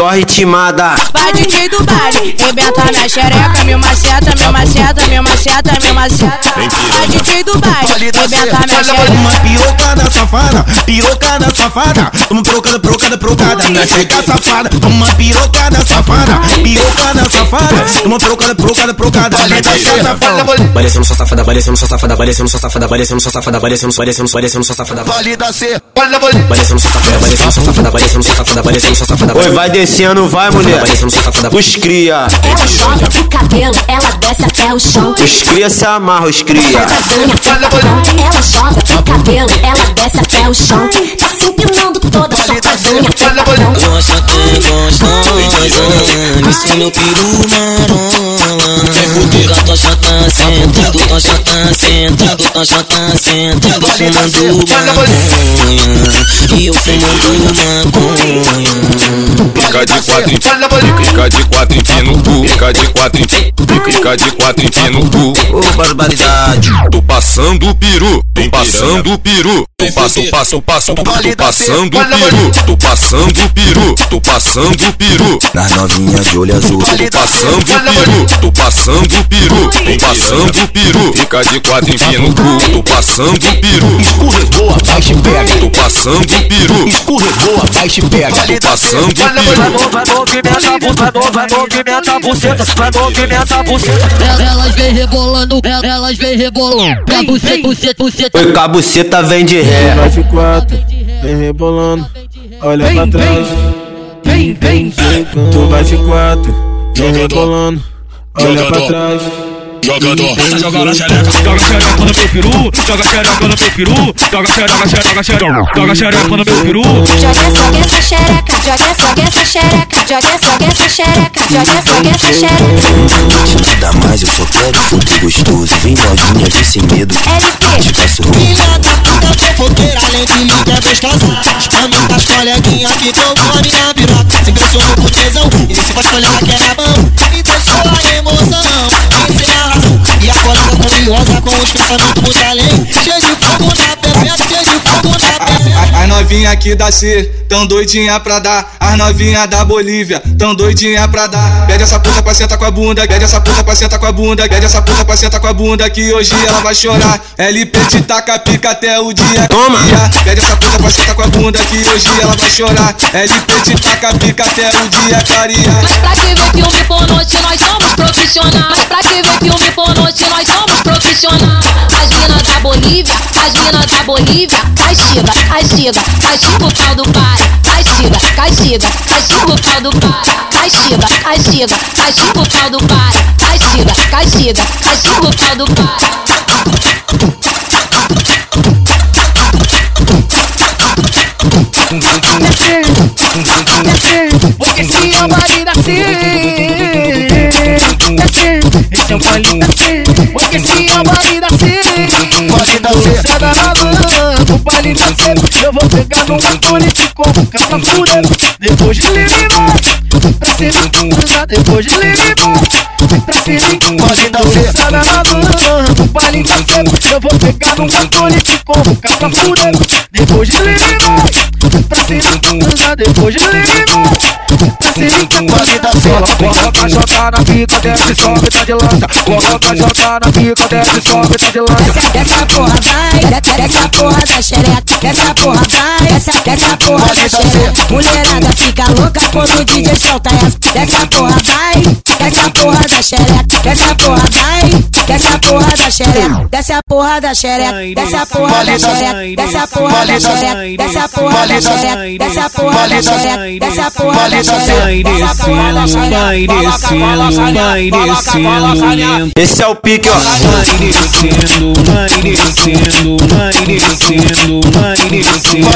Só ritmada.
Vai DJ do baile, rebenta minha xereca, meu maceta, meu maceta, meu maceta, meu maceta. Vai DJ do baile, rebenta minha xereca.
Uma pirocada safada, pirocada safada. Uma pirocada, pirocada, pirocada. Minha checa safada. Uma pirocada safada, pirocada safada. Uma pirocada, pirocada, pirocada. Minha checa safada.
Vai descendo sua safada, vai descendo sua safada, vai descendo sua safada, vai descendo sua safada, descendo, vai descendo sua safada.
Vale da C, olha Bolívia.
Vai descendo sua safada, vai descendo sua safada, vai descendo sua safada, vai descendo sua safada.
Oi, vai descendo, vai, mulher.
Vai safada.
Os cria.
Ela joga de cabelo, ela desce até o chão.
Os cria se amarra, os cria.
Ela joga de cabelo, ela desce até o chão. Tá se empinando toda safadinha.
Gosta que gostosa, isso meu peru marola. Tu tá chata, senta, tu tá chata, senta, tu tá
chota, chota, senta, eu fumando maconha. E eu fumando maconha.
Fica de quatro em fica de quatro em no cu, fica de quatro em fica de quatro em no cu.
Ô barbaridade.
Tô passando o peru, tô passando o peru. Tô passo, passo, passo, tô passando o peru. Tô passando o peru, tô passando o peru.
Nas novinhas de olho azul.
Tô passando o peru, tô passando o peru. Tô passando o peru. Fica de quatro em no cu, tô passando o peru.
Escorregou, abaixa e pega.
Tô passando o peru.
Escorregou, abaixa e pega.
Tô passando o peru.
Vai movimentar, vai vai movimentar a buceta, vai movimentar a buceta.
Elas vem rebolando, elas vem rebolando. Pra buceta, buceta, buceta.
Oi, a buceta vem de ré.
Vai de quatro, vem rebolando, olha pra trás.
Vem, vem,
Tu vai de quatro, vem rebolando, olha pra trás.
Jogador, joga na xereca, joga xereca no meu peru, joga xereca no meu peru, joga xereca, xereca, xereca, joga xereca no meu peru.
Joga essa, essa xereca, joga essa, essa xereca, joga essa, essa xereca, joga essa, essa xereca.
Nada mais, eu só quero fuder gostoso. Vem novinha, vem sem medo.
LP.
Filha da puta fofoqueira, além de mim que é gostosa. Chama das coleguinhas que tão com a minha piroca. Se impressionou com tesão, e se vai olhar que era bom. Joga com o do no além. Cheio de fogo na pepeca, cheio de fogo na pepeca
as novinha aqui da C, tão doidinha pra dar. As novinha da Bolívia, tão doidinha pra dar. Pede essa puta pra sentar com a bunda, pede essa puta pra sentar com a bunda, pede essa puta pra sentar com a bunda, que hoje ela vai chorar. LP te taca pica até o dia
Toma.
Pede essa puta pra sentar com a bunda, que hoje ela vai chorar. LP te taca pica até o dia clarear.
Mas pra que ver filme pornote, nós somos profissionais. Mas pra que ver filme pornote, nós somos profissionais. As minas da Bolívia, as minas da Bolívia. Castiga, castiga, castiga o pau do pai. Castiga, castiga, castiga o pau do pai. Castiga, castiga, castiga o pau do pai. Castiga, castiga, castiga o pau do pai.
Porque se é o baile seu baile assim Porque se eu baile assim
Baile
na Luciana o baile da cena Eu vou pegar no atole de coco Cata fura Depois de lima Tá sendo cruzado Depois de lima Ser
da C.
Sai da raba, o baile da C Eu vou pegar no motor e te colocar pra fuder Depois de lima Pra ser já depois de lima Pra ser
Baile da C.
Coloca a jota na pica, desce, sobe, tá de lança. Coloca a jota na pica, desce, sobe, tá de lança.
Desce, desce a porra, vai, desce, desce a porra da xereca, desce a porra, vai, desce, desce a porra da xereca. Mulherada fica louca quando o DJ solta essa. Desce a porra, vai, xereca, quer essa porra, vai da xereca, desce a porra, vai, desce a porra da xereca, desce a porra da xereca, desce a porra da xereca, desce a porra da xereca, desce a porra da xereca, desce a porra da xereca, desce a porra da xereca,
Vai descendo, vai descendo,
Esse é o pique, ó.
Vai descendo, vai descendo, vai descendo, vai descendo.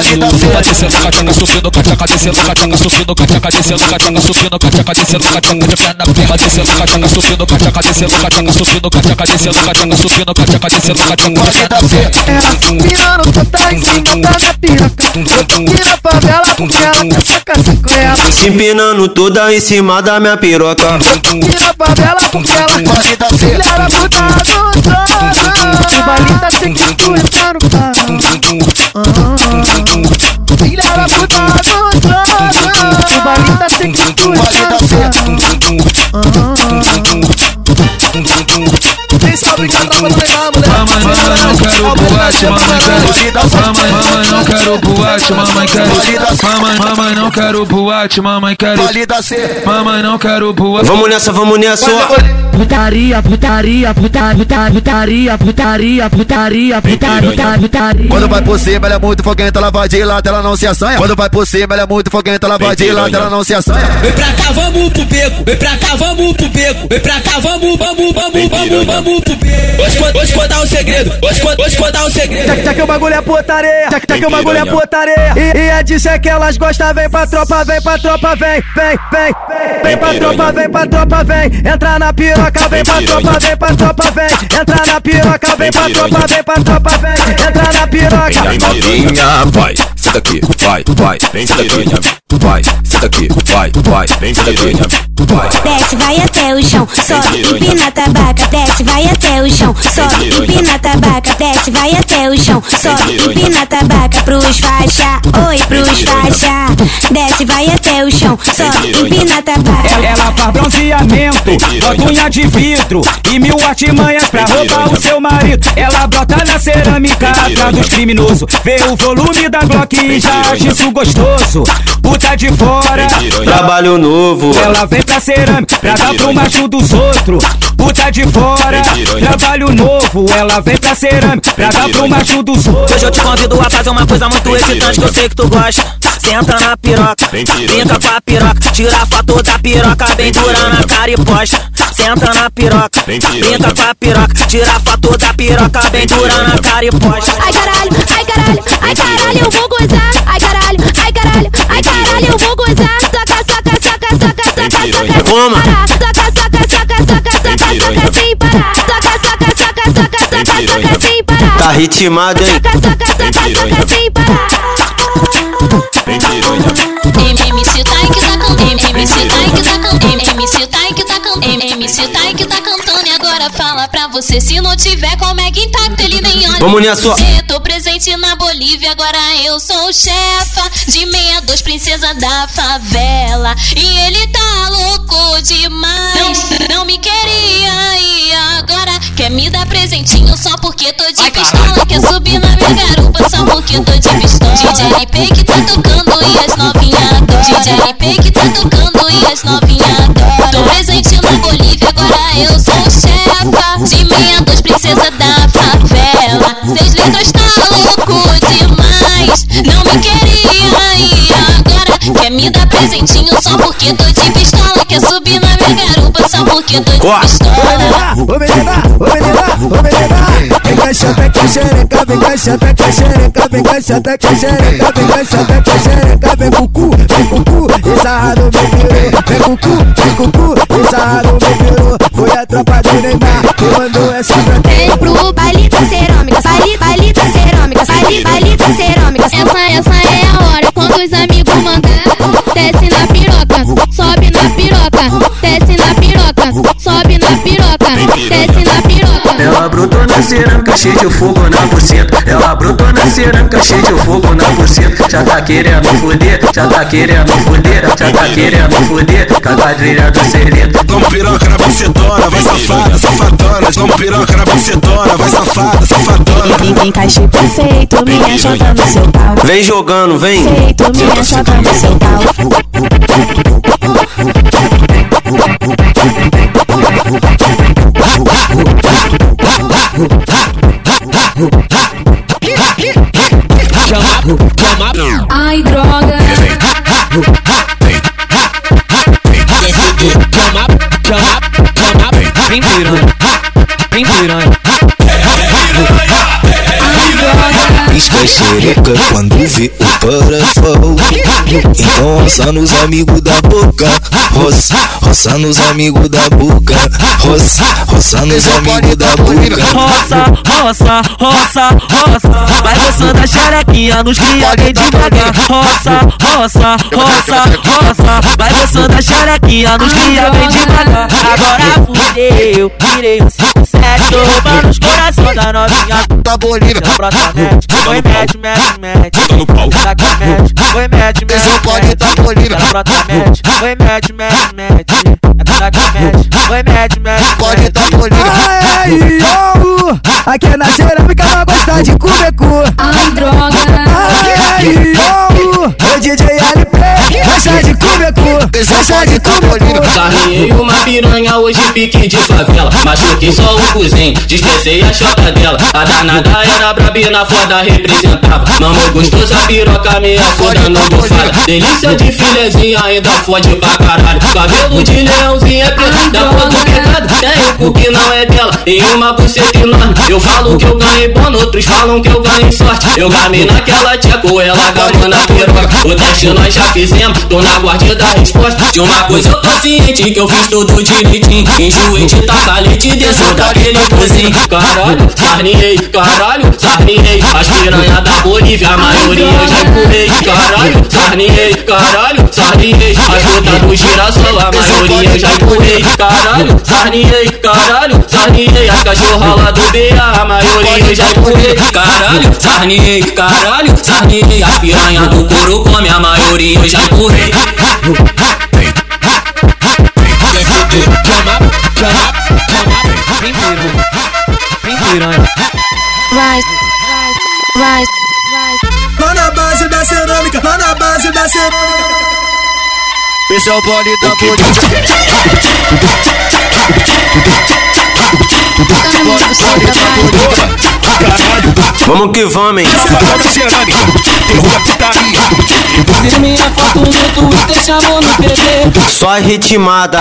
Tá descendo, cachaca, subindo, cachaca, descendo, cachaca, subindo, cachaca, descendo, cachaca, subindo, cachaca, descendo, cachaca, de perna prima, descendo, cachaca, subindo, cachaca, descendo, cachaca, subindo, cachaca, descendo, cachaca, subindo, cachaca, descendo, cachaca, de perna prima.
Piano, tu tá em cima da minha piroca. Eu tô aqui na favela porque ela sacar sacoela.
Se empinando toda em cima da minha piroca.
Aqui na favela porque ela. Filha da puta trono O baile tá sem que tu entra no carro Filha da puta trono O baile tá sem que tu entra no quem sabe que tava no mesmo, né?
Mamãe, não quero boate, mamãe, quero te Mamãe, mamãe, não quero boate, mamãe, quero Mamãe, mamãe, não quero boate, mamãe, quero Mamãe, não quero boate.
Vamos nessa, vamos nessa,
Putaria, putaria, putaria, putaria, putaria, putaria, putaria, putaria.
Quando vai por cima, ela é muito foguenta, ela vai de lado, ela não se assanha. Quando vai por cima, ela é muito foguenta, ela vai de lado, ela não. se assanha.
Vem pra cá, vamos pro beco, vem pra cá, vamos pro beco. Vem pra cá, vamos, vamos, vamos, vamos, vamos
hoje contar o segredo, hoje, hoje contar o segredo.
Já, já que o bagulho é putaria, já, já que o bagulho é putaria. E, e é disso é que elas gostam, vem pra tropa, vem pra tropa, vem, vem, vem. Vem pra tropa, vem pra tropa, vem. Entra na piroca, vem pra tropa, vem pra tropa, vem. Entra na piroca, vem pra tropa, vem pra tropa, vem. Entra na piroca.
Novinha, vai, senta aqui, vai, vai, vem senta aqui, vai, senta aqui, vai, vai, vem senta aqui, vai.
Desce, vai até o chão, sobe, empina a tabaca, desce, vai até o chão, sobe, empina a tabaca, desce, vai até o chão, sobe, empina a tabaca. Pros faixa, oi pros faixa, desce, vai até o chão, sobe, empina a tabaca.
Ela, faz bronzeamento, bota unha de vidro. E mil artimanhas pra roubar o seu marido. Ela brota na cerâmica atrás dos criminosos, vê o volume da Glock e já acha isso gostoso. Puta de fora,
Trabalho novo.
ela vem pra cerâmica pra dar pro macho dos outros. Puta de fora, trabalho novo, ela vem pra cerâmica pra dar pro macho dos outros.
Hoje eu te convido a fazer uma coisa muito excitante que eu sei que tu gosta. Senta na piroca, brinca com a piroca, tira a foto da piroca bem dura na cara e posta. Senta na piroca, brinca com a piroca, tira a foto da piroca bem dura na cara e posta.
Ai caralho, ai caralho, ai caralho, eu vou gozar. Ai caralho, ai caralho, ai caralho, eu vou gozar. Soca, soca, soca, soca, soca, soca,
Toma.
Soca, soca, soca, soca, soca, soca, sem parar. Soca, soca, soca, soca, soca, soca, sem parar.
Tá ritmado, hein?
Soca, soca, soca, soca, sem parar.
MC Taik tá cantando, MC Taik tá cantando, MC Taik tá cantando, MC Taik tá cantando agora fala pra você se não tiver como é que intacto ele nem olha.
Vamos nessa.
Se tô presente na Bolívia, agora eu sou chefa de meia dos princesa da favela e ele tá louco demais. Não, não me queria e agora quer me dar presentinho só porque tô de pistola, quer subir na minha garupa só porque tô de pistola. DJ RP que tá tocando e as adoram. DJ que tá tocando e as novinhas. Tô presente na Bolívia, agora eu sou chefa de meia dos princesa da favela. Seis letras tá louco demais, não me queria e agora quer me dar presentinho só porque tô de pistola. Quer subir na minha garupa só porque tô de pistola.
Ô menina, ô menina, ô menina. Chata que xereca, vem cá, chata que xereca, vem cá, chata que xereca, vem cá, chata que xereca, vem com cu, vem com cu, e sarrado me virou. Vem com cu, vem com cu, e sarrado me virou. Foi a tropa do Neymar que mandou essa pra
Vem pro baile da cerâmica, baile, baile da cerâmica, baile, baile da cerâmica. Essa, essa é
brotou na cerâmica, cheio de fogo na buceta. Ela brotou na cerâmica, cheio de fogo na buceta. Já tá querendo fuder, já tá querendo fuder, já tá querendo fuder. Com a quadrilha do sereta.
Toma piroca na bucetona, vai safada, safadona. Toma piroca na bucetona, vai safada, safadona.
Em encaixe perfeito, minha chota no seu pau.
Vem jogando, vem.
Feito, minha chota no seu pau.
Ai, droga.
Chama, chama, vem piranha, vem piranha.
Xereca quando vê o parafal Então roça nos amigos da boca Roça, roça nos amigos da boca Roça, roça nos amigos da boca
Roça, roça, roça, roça. Vai roçando a xerequinha nos cria devagar. Roça, roça, roça, roça. Vai roçando a xerequinha nos cria bem devagar. Agora fudeu, virei um 57. Tô roubando os corações da novinha.
Da Bolívia.
Brota mete, foi mete, mete, mete.
Bota no pau.
Taca mete, foi mete, mete.
Esse é o pode da Bolívia.
Brota mete, foi mete, mete, mete. Taca mete, foi mete, mete.
Pode da Bolívia.
Ai, yo, aqui é na cerâmica, não gosta de comer cu.
Ai, droga.
Ai, yo, o DJ LP gosta de comer
becu, gosta de cu.
Sarriei uma piranha hoje pique de favela. Machuquei só o cozinho, dispensei a chota dela. A danada era brabina, foda representava. Mamãe gostosa, piroca meia foda não bufada Delícia de filezinha, ainda fode pra caralho. Cabelo de leãozinho é preto, da cor do pecado. Tem o cu que não é dela, e uma buceta enorme Eu falo que eu ganhei bônus, outros falam que eu ganhei sorte. Eu gamei naquela tcheca, ou ela gamou na piroca. O teste nós já fizemos, tô na da resposta. De uma coisa eu tô ciente, que eu fiz tudo direitinho. Enjoei de tacar leite dentro daquele cozinho Caralho, sarniei, caralho, sarniei As piranha da Bolívia, a maioria eu já empurrei Caralho, sarniei, caralho, sarniei As putas do girassol, a maioria eu já empurrei Caralho, sarniei, caralho, sarniei As cachorra lá do BA, a maioria eu já empurrei Caralho, sarniei, caralho, sarniei As piranha do couro come, a maioria eu já empurrei
Vai, vai,
Lá na base da cerâmica, lá na base da cerâmica.
Esse é o bonde da polícia.
Vamos que vamos, hein?
Vi minha foto no Twitter, chamou no PV.
Só ritmada.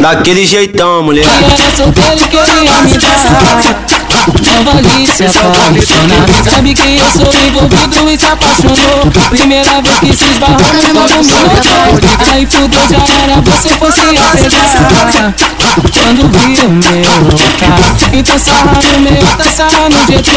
Daquele jeitão, mulher.
Era solteiro e queria me dar. Não vale se apaixonar Sabe que eu sou envolvido e se apaixonou. Primeira vez que se esbarrou no meu Aí fudeu, já era, você fosse a pegar Quando viu o meu carro Então sarra no meu, tá sarra no GT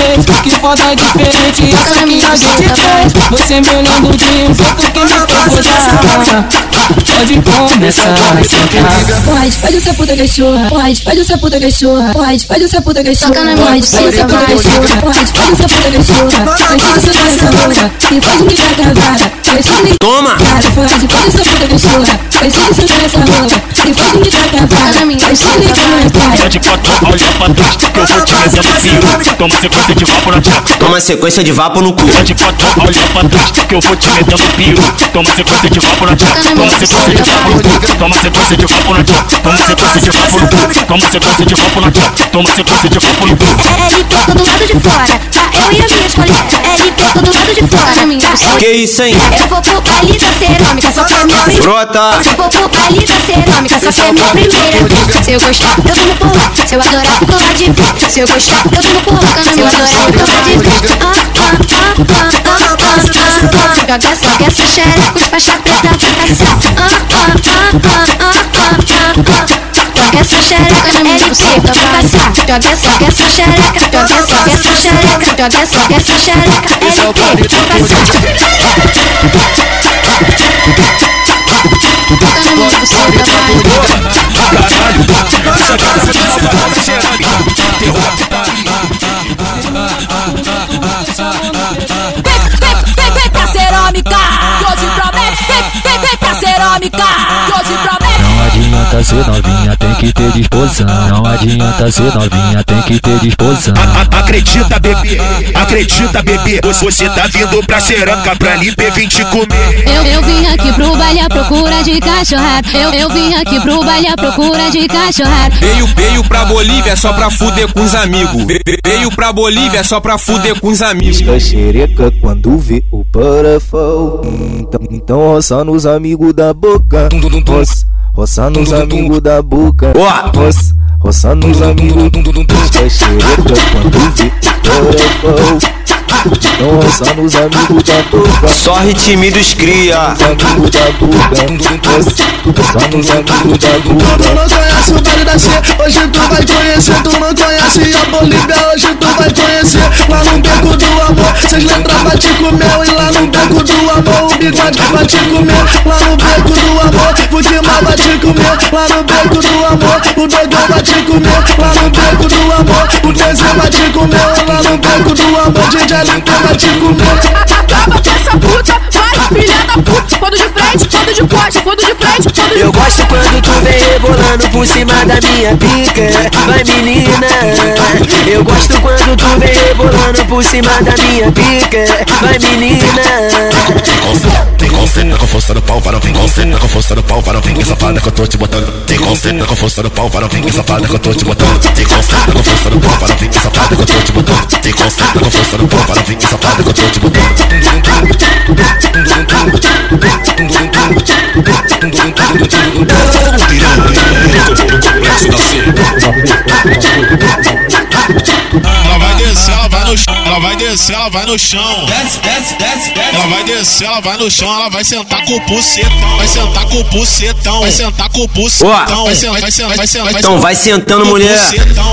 Que foda diferente, essa que a gente fez Você me olhando de um jeito que me fez gozar Pode começar a sentar
Pode, pode ser puta cachorra. Pode, pode ser puta cachorra. Pode, pode ser puta cachorra. Pode, pode ser puta cachorra. Pode, pode ser puta cachorra. Vestido de essa porra. E faz o que dá cavada. Vestido de
Toma!
cara. Pode, pode ser puta cachorra. Vestido de essa rola. E faz que dá cavada. Vestido de cara.
Tá de quatro, olha pra trás, que eu vou te metendo piro. Toma sequência de vapo na tcheca.
Toma sequência de vapo no cu.
Tá de quatro, olha pra trás, que eu vou te metendo piro. Toma sequência de vapo na. Toma sequência de vapo no cu. Toma sequência de vapo na. Toma sequência de vapo no cu. Toma sequência de vapo na. Toma sequência de vapo no cu.
LP todo lado de fora. Tá, eu e a minha escolha. LP todo lado de fora. Tá,
Que isso, hein?
eu vou pro da cerâmica, só que é minha primeira.
Brota!
Eu vou pro da cerâmica, só que é minha primeira. Se eu gostar, eu vou pular. Se eu adorar, fico lá de vez. Se eu gostar, eu vou pular. Se eu adorar, fico lá de vez. Ah, ah, ah, ah, ah, ah, ah, ah. Joga, joga essa xereca, os faixa preta vai caçar. Ah, ah, ah, ah, ah, ah, ah, ah. Essa xereca, LP, vai passar. Joga, joga essa xereca, joga, joga essa xereca, joga, joga essa xereca, LP, vai passar.
Vem, vem pra cerâmica, que hoje promete. Vem, vem, vem pra cerâmica, que hoje promete.
Não adianta ser novinha, tem que ter disposição. Não adianta ser novinha, tem que ter disposição.
A- Acredita, bebê, acredita, bebê. Você tá vindo pra cerâmica pra vir te comer.
Eu, eu vim aqui pro baile à procura de cachorrada. Eu, eu vim aqui pro baile à procura de cachorrada.
Veio, veio pra Bolívia só pra fuder com os amigos. Ve- Veio pra Bolívia só pra fuder com os amigos.
Pisca xereca quando vê o parafal. Então, então roça nos amigos da boca. Roça, roça nos amigos da boca. Roça, roça nos amigos. Pisca xereca quando vê o Então roça nos amigos da boca.
Só ritmidos cria.
Amigos da roça nos amigos da
Tu
boca.
não conhece o baile da C, hoje tu vai conhecer. Tu não conhece a Bolívia, hoje tu vai conhecer. Lá no beco do amor, seis letras vai te comer. E lá no beco do amor, o bigode vai te comer. Lá no beco do amor, o Dima vai te comer. Lá no beco do amor, o Dogão vai te comer. Lá no beco do amor, o TZ vai te comer. Lá no beco do amor, DJ LP vai te comer.
Acaba com essa puta, vai, filha da puta. Quando de frente, quando de costa, quando de frente, quando de
Eu gosto quando tu vem rebolando por cima da minha pica Vai menina Eu gosto quando tu vem rebolando por cima da minha pica. Vai menina.
Tem conceito com força do pau, varão, vem conceito com força do pau, varão, vem safada que eu tô te botando. Tem conceito com força do pau, varão, vem safada que eu tô te botando. Tem conceito com força do pau, varão, vem safada que eu tô te botando. Tem conceito com força do pau, Fala vem que safado que eu tô te botando
Piranha, eu tô no complexo da C descer, ela vai no chão. Ela vai descer, ela vai no chão. Desce, desce, desce, desce. Ela vai descer, ela vai no chão. Ela vai sentar com o pucetão. Vai sentar com o pucetão. Vai sentar com o pucetão. Vai sentar, vai sentar, vai sentar.
Então vai sentando, mulher.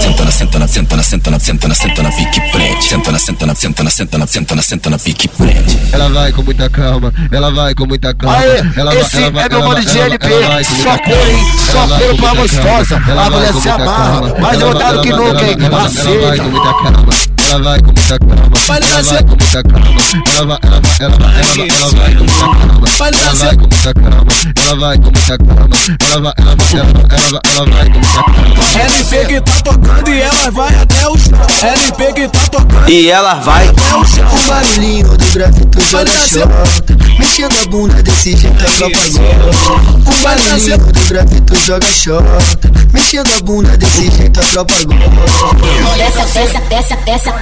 Sentana, sentana, sentana, sentana, sentana, sentana, fique prende. Sentana, sentana, sentana, sentana, sentana, sentana, fique prende.
Ela vai com muita calma, ela vai com muita calma.
Aê,
ela
esse
ela
é meu mano de LP,
vai
só couro, hein? Só
vai com
pra gostosa. A
vai
mulher se amarra,
calma,
mas
ela
eu
vai-
dado que
ela vai-
nunca, hein?
vai- Ela vai com muita calma, ela vai com muita calma, ela vai ela vai, ela vai, ela vai, ela vai, ela vai com muita calma, ela vai com muita calma, ela vai com muita calma, ela vai, ela vai, ela vai, ela vai, ela vai com muita calma.
LP que tá tocando e ela vai até o chão. LP que tá tocando.
E ela vai.
O barulhinho do grafito joga xota Mexendo a bunda desse jeito a tropa gosta O barulhinho do grafito joga xota Mexendo a bunda desse jeito a tropa gosta
Peça, peça, peça,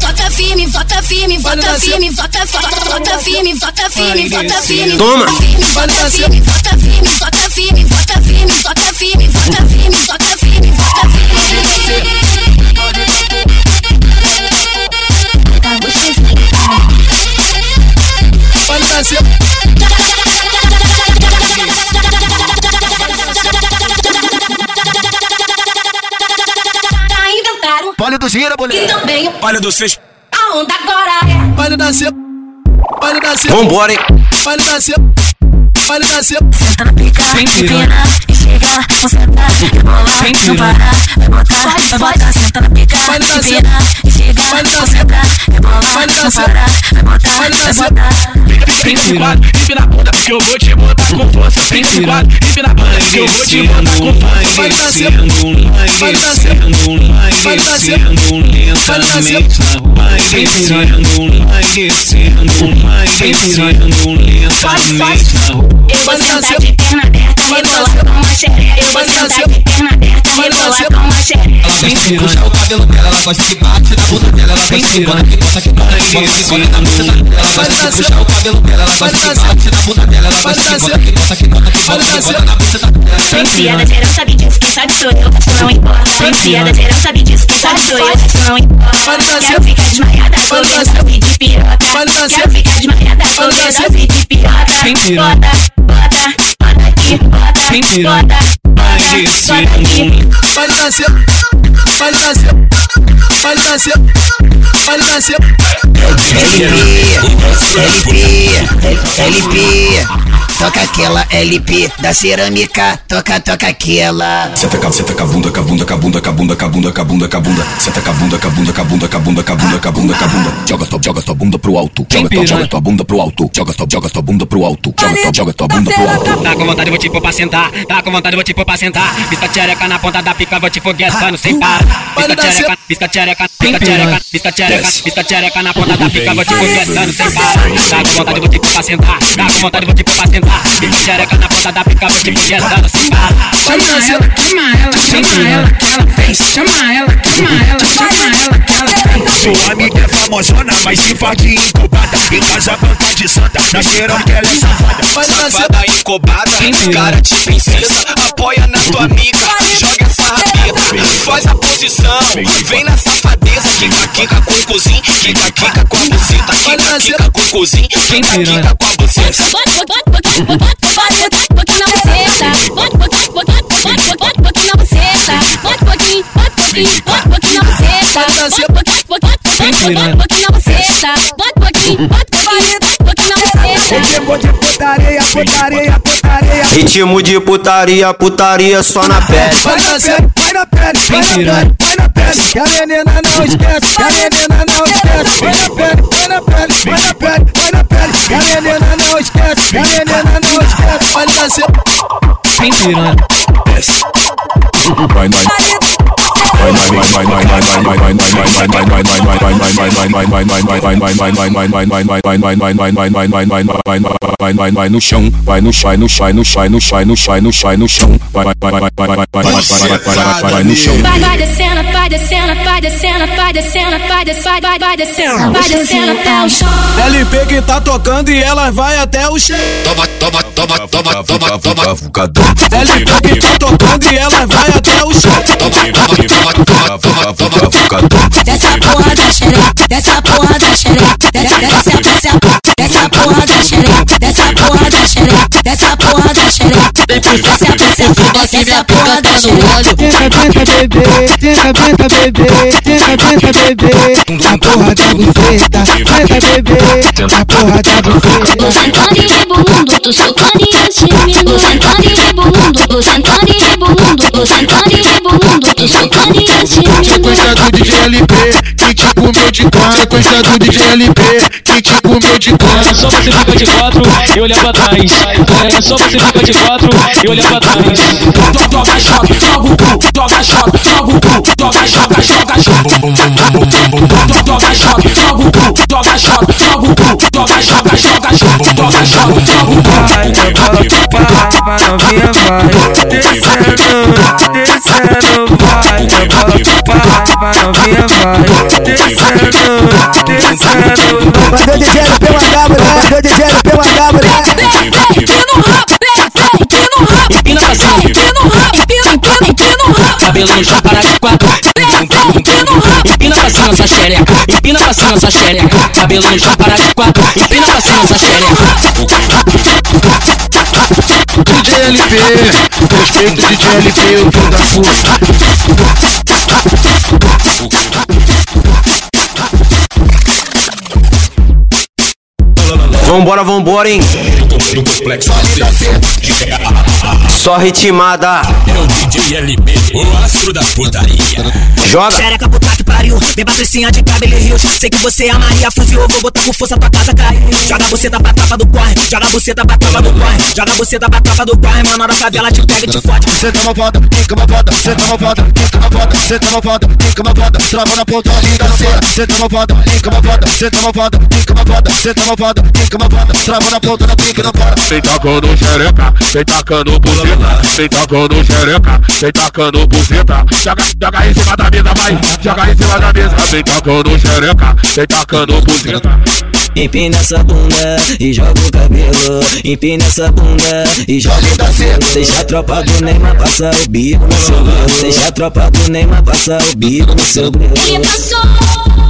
Vota firme,
vota firme, vota firme, vota firme, vota firme, vota firme, vota firme.
Toma.
Vota firme, vota firme, vota firme, vota firme, vota firme, vota firme, vota firme, vota firme.
Olha do gira,
boleto.
E
também
o dos fez.
A onda agora é.
Olha da cê. Olha da cê.
Vambora, hein?
Olha da cê. Olha da cê.
Senta na pica, pegar, você tá, rebolar, não parar, vai botar, vai botar, senta na pica, empina, enxiga, você tá, rebolar, não parar, vai botar, vai botar.
Sente o quadro, empina a bunda, que eu vou te botar com força. Sente o quadro, empina a bunda, que eu vou te botar com força. Vai nascendo, vai nascendo, vai nascendo, lentamente na rua. Descendo, descendo, descendo, lentamente na rua.
Eu vou sentar de vai aberta, vai com as xereca. Eu vou sentar de perna aberta, rebolar com uma xereca.
Vem puxar o cabelo dela, ela gosta que bate na bunda dela, ela gosta que bota que bota que bota que bota que bota na bunda dela, ela gosta de puxar o cabelo dela, ela gosta que bate na bunda dela, ela gosta que bota que bota que bota que bota que bota na bunda dela.
Conhecida geral sabe disso, quem sabe sou eu, acho não importa. Conhecida geral sabe disso, quem sabe sou eu, não importa. Quero ficar desmaiada, tô vendo seu vídeo de piroca. Quero ficar desmaiada, tô vendo seu vídeo de piroca. Bota, bota, bota mentira. Mas esse mundo.
Vai nascer, vai nascer, vai nascer. Vai nascer.
LP, LP, toca aquela LP da cerâmica, toca, toca aquela.
Senta com senta com a bunda, com a bunda, com a bunda, com a bunda, com a bunda, com a bunda, com a bunda. Senta com a bunda, com a bunda, com a bunda, com a bunda, com a bunda, com a bunda, com a bunda. Joga tua, joga tua bunda pro alto. Joga tua, joga tua bunda pro alto. Joga tua, joga tua bunda pro alto. Joga tua, joga tua bunda pro alto.
Tá com vontade, vou te pôr pra sentar. Tá com vontade, vou te pôr pra sentar. Pisca tchereca na ponta da pica, vou te foguetando sem parar. Pisca tchereca, pisca tchereca, pisca tchereca, pisca tchereca, pisca tchereca na ponta da pica, vou te foguetando sem parar. Tá com vontade, vou te pôr pra sentar. Tá com vontade, vou te pôr pra sentar. Tchereca na ponta da pica, vou te foguetando sem parar.
Chama ela, chama ela, chama ela que ela fez. Chama ela, chama ela, chama ela que ela fez.
Sua amiga é famosona, mas se faz de incubada Em casa banca de santa, na cheirão que ela é safada.
Safada incubada, cara de princesa Apoia na tua amiga, joga essa rabeta Faz a posição, vem. Na safadeza Kika, kika com o cozinho, kika, kika com a buceta Kika, kika com o cozinho, kika, kika com a buceta
Bota na buceta, bota, bota, bota, bota, bota, bota na buceta, bota pouquinho, bota pouquinho, bota pouquinho na buceta, bota, bota, bota, bota, bota na buceta.
Bota um pouquinho, bota um pouquinho, um pouquinho na buceta.
Ritmo de putaria, putaria, putaria.
Ritmo de putaria, putaria só na pele.
Vai na pele, vai na pele, vai na pele, vai na pele. Que a menina não esquece, que a menina não esquece. Vai na pele, vai na pele, vai na pele, vai na pele. Que a menina não esquece, que a menina não esquece. Pode nascer.
Vem piranha.
Vai, vai. Vai, vai, vai no chão, vai no chão, vai no chão, vai no chão, vai no chão, vai no chão, vai no chão, vai no chão, vai, vai, vai, vai, vai, vai, vai, vai, vai, vai, vai, vai no chão.
Vai, vai descendo, vai descendo, vai descendo, vai descendo, vai descendo, vai, vai descendo, vai descendo até o chão.
LP que tá tocando e ela vai até o chão.
Toma, toma, toma, toma, toma, toma.
LP que tá tocando e ela vai até o chão.
Dessa porra da xereca, dessa porra da xereca, dessa, dessa, dessa, dessa porra da xereca, dessa porra da xereca, dessa porra da xereca, dessa, dessa, dessa porra da xereca.
Tenta, tenta, bebê, tenta, tenta, bebê, tenta, tenta, bebê, a porra da buceta, tenta, bebê, a porra da buceta.
Tô sentando e rebolando, tô socando e assumindo. Tô sentando e rebolando, tô sentando e rebolando, tô sentando e
Sequência do DJ LP, que te comeu de quatro. Sequência do DJ LP, que te comeu de quatro.
Só você fica de quatro e olha pra trás. É só você fica de quatro e olha pra trás.
Joga choque, joga o cu, joga choque, joga o cu, joga, joga, joga, joga. Joga choque, joga o cu, joga choque, joga o cu, joga, joga, joga, joga, choque, joga o cu.
Vai, pai, vai novinha vai, descendo, descendo, vai, vai novinha vai, descendo, descendo.
Mandou DJ no PH, mulher. Mandou DJ no PH, mulher.
Empina pra cima, empina no rabo, empina, empina, empina no rabo. Cabelo no chão, para de quatro. Empina pra cima sua xereca, empina pra cima sua xereca. Cabelo no chão, para de quatro. Empina pra cima sua xereca.
DJ LP, respeito DJ LP, o filho da puta.
Vambora, vambora, hein? Só ritmada.
É o DJ LP, o astro da putaria.
Joga.
Xereca puta que pariu, bem patricinha de cabelo e rios Sei que você é a Maria. Fuzil, vou botar com força tua casa cair. Joga você da batata do corre, joga você da batata do corre. Joga você da batata do corre, mano, da favela te pega e te fode.
Cê tá malvada, fica malvada, cê tá malvada, fica malvada, cê tá malvada, fica malvada, trava na ponta ali da cera. Cê tá malvada, fica malvada, cê tá malvada, fica malvada, cê tá malvada, fica malvada, trava na ponta da pica e não para.
Vem tacando xereca, vem tacando buzeta, vem tacando xereca, vem tacando buzeta. Joga, joga em cima da mesa, vai, joga em cima da mesa. Vem tacando xereca, vem tacando buzeta.
Empina essa bunda e joga o cabelo. Empina essa bunda e joga o cabelo. Deixa a tropa do Neymar passar o bico no seu grelo. Deixa a tropa do Neymar passar o bico no seu grelo.
Ele passou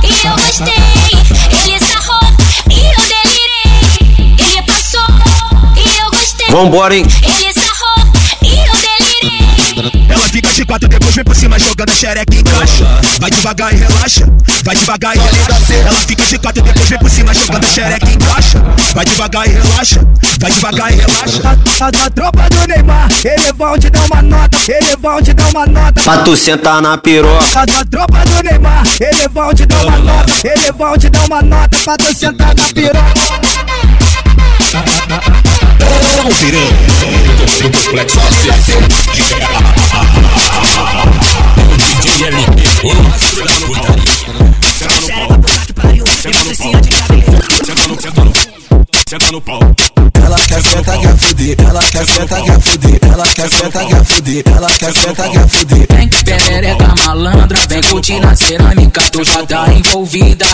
e eu gostei.
Vambora, hein?
Ele sarrou e eu delirei.
Ela fica de quatro, depois vem por cima jogando a xereca em caixa. Vai devagar e relaxa, vai devagar e relaxa. Ela fica de quatro, depois vem por cima jogando a xereca em caixa. Vai devagar e relaxa, vai devagar e relaxa.
A, a, a tropa do Neymar, eles vão te dar uma nota, eles vão te dar uma nota.
Pra tu sentar na piroca.
A, a tropa do Neymar, eles vão te dar uma nota, eles vão te dar uma nota pra tu sentar na piroca.
Não virei do triplex acessão de guerra DJ LP, o macho da putaria
Chega no pau, chega no pau
Chega no pau, chega no pau.
Quer sentar, quer fuder, ela quer sentar, quer fuder, ela quer sentar, quer fuder, ela quer sentar, quer fuder.
Vem perereca malandra, vem curtir na cerâmica, tu já tá envolvida.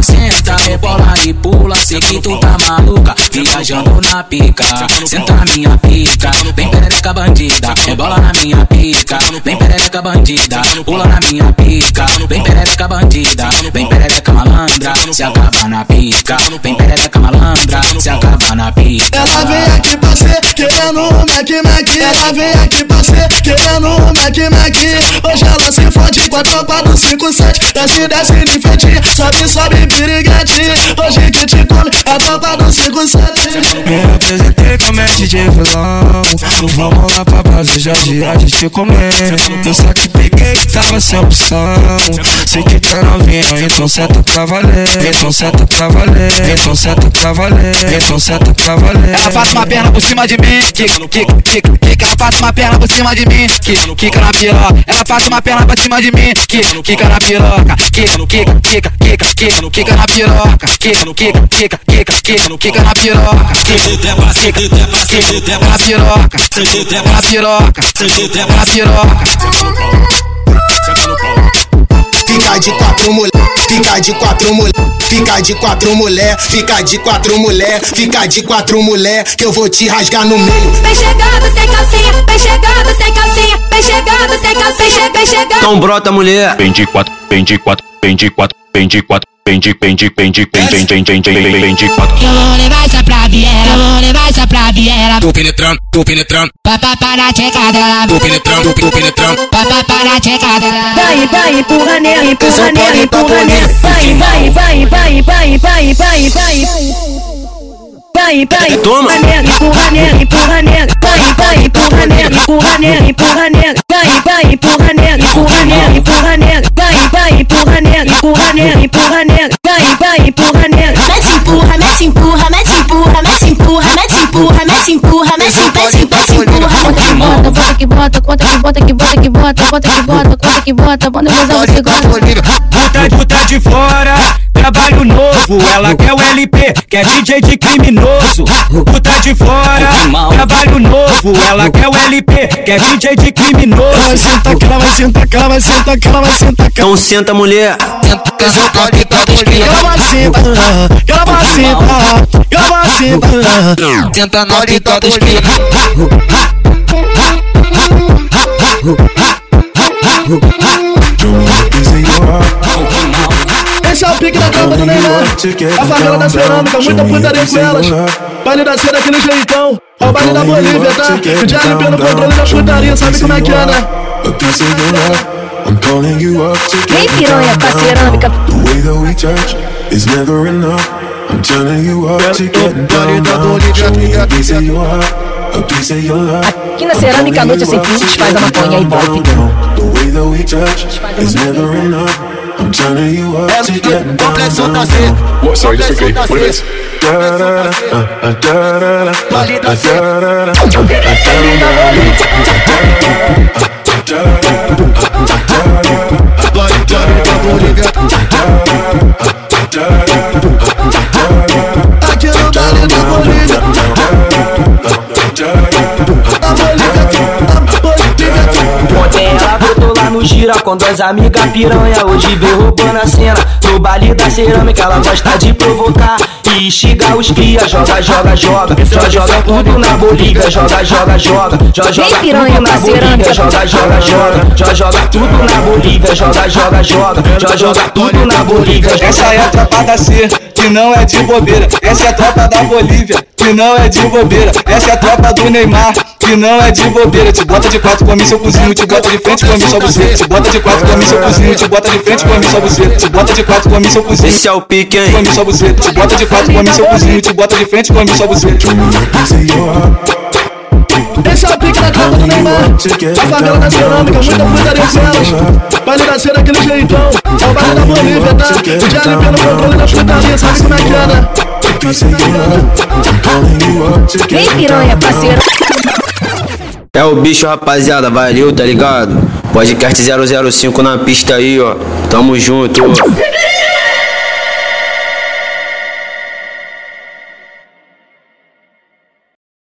Senta, rebola e pula, sei que tu tá maluca, viajando na pica. Senta na minha pica, vem perereca bandida, rebola na minha pica. Vem perereca bandida, pula na minha pica. Vem perereca bandida, vem perereca malandra, se acaba na pica. Vem perereca malandra, se acaba na pica.
Ela vem aqui pra ser querendo um Mac Mac. Ela vem aqui pra ser querendo um Mac Mac. Hoje ela se fode com a tropa do 57. Desce, desce de feitinha, sobe, sobe piriguete. Hoje que te come a tropa do 57.
Me apresentei como é DJ vilão. Vamos lá pra já de a gente comer. Eu só te peguei que tava sem opção. Sei que tá novinha, então senta pra valer. Então senta pra valer. Então senta pra valer. Então senta pra valer.
Ela passa uma perna por cima de mim, quica, quica, quica, quica. Ela passa uma perna por cima de mim, quica, quica na piroca. Ela passa uma perna por cima de mim, quica, quica na piroca. Quica, quica, quica, quica, quica, quica na piroca. Quica, quica, quica, quica, quica, quica na piroca. Quica, quica, quica, na piroca. Na piroca, na piroca.
Fica de quatro mulher, fica de quatro mulher, fica de quatro mulher, fica de quatro mulher, fica de quatro mulher, que eu vou te rasgar no meio.
Vem chegando sem calcinha, vem chegando sem calcinha, vem chegando sem calcinha, vem chegando.
Então brota, mulher.
Vem de quatro, vem de quatro, vem de quatro, vem de quatro. Vem de, vem de, vem de, vem, vem, vem, vem, vem, vem, vem de quatro.
Eu vou levar essa pra Viera, eu vou levar essa pra Viera.
Tô penetrando, tô penetrando.
Papá para checar dela.
Tô penetrando, tô penetrando.
Papá para checar dela. Vai, vai, empurra nela, empurra nela, empurra nela. Vai, vai, vai, vai, vai, vai, vai, vai. Vai, vai,
Toma.
nela, empurra nela, empurra nela. Vai, vai, empurra nela, empurra nela, empurra nela. Vai, vai, empurra nela, empurra nela, empurra nela. Vai, vai, empurra nela, empurra nela, empurra nela. Vai, vai, empurra nela.
Mete empurra, mete empurra, mete empurra, mete empurra, mete empurra, mete empurra, mete mete mete empurra.
Bota que bota, conta que bota, que bota que bota, conta que bota, conta que bota, bota que bota, você gosta.
Puta, puta de fora, trabalho novo. Ela quer o LP, quer DJ de criminoso. Puta de fora, trabalho novo. Ela quer o LP, quer DJ de criminoso.
Vai sentar que ela vai sentar, que ela vai sentar, que ela vai sentar. que
Então senta, mulher.
Ela vai sentar, que ela vai sentar, que ela vai sentar.
Senta na pica.
Esse é o pique da tropa do Neymar. A favela da cerâmica, muita putaria com elas. Baile da cena daquele jeitão. É o baile da Bolívia, tá? O Diário pelo controle da putaria, sabe como é que é, né?
I'm calling you up to
Vem piranha pra cerâmica.
The way that we touch is never enough. I'm turning you up to get down now. Show me a piece of your heart, a piece of your life.
Aqui na cerâmica a noite é sem fim, desfaz a maconha e golpe.
The way that we touch is never enough. I'm turning you up to get down now.
What? Sorry, just okay. What is
Da
no baile da Bolívia.
Gira com duas amigas piranha Hoje vem roubando a cena No baile da cerâmica ela gosta de provocar E instigar os cria Joga, joga, joga Joga, joga tudo na Bolívia Joga, joga, joga Joga, joga tudo na Bolívia Joga, joga, joga Joga, joga tudo na Bolívia Joga, joga, joga Joga, joga tudo na Bolívia
Essa é a tropa da C, que não é de bobeira. Essa é a tropa da Bolívia, que não é de bobeira. Essa é a tropa do Neymar, que não é de bobeira. Te bota de quatro, come seu cozinho. Te bota de frente, come só você. Te bota de quatro, come seu cozinho. Te bota de frente, come só você. Te bota de quatro, come seu cozinho.
Esse é o pique, hein?
Come só você. Te bota de quatro, come seu cozinho. Te bota de frente, come só você.
Esse é o pique da tropa do Neymar. A favela da cerâmica, muita putaria com elas. Baile da cena daquele jeitão. É o baile da Bolívia, tá? O Diário pelo controle da putaria, sabe como é que é, né?
Vem piranha, parceiro.
É o bicho, rapaziada. Valeu, tá ligado? Podcast 005 na pista aí, ó. Tamo junto.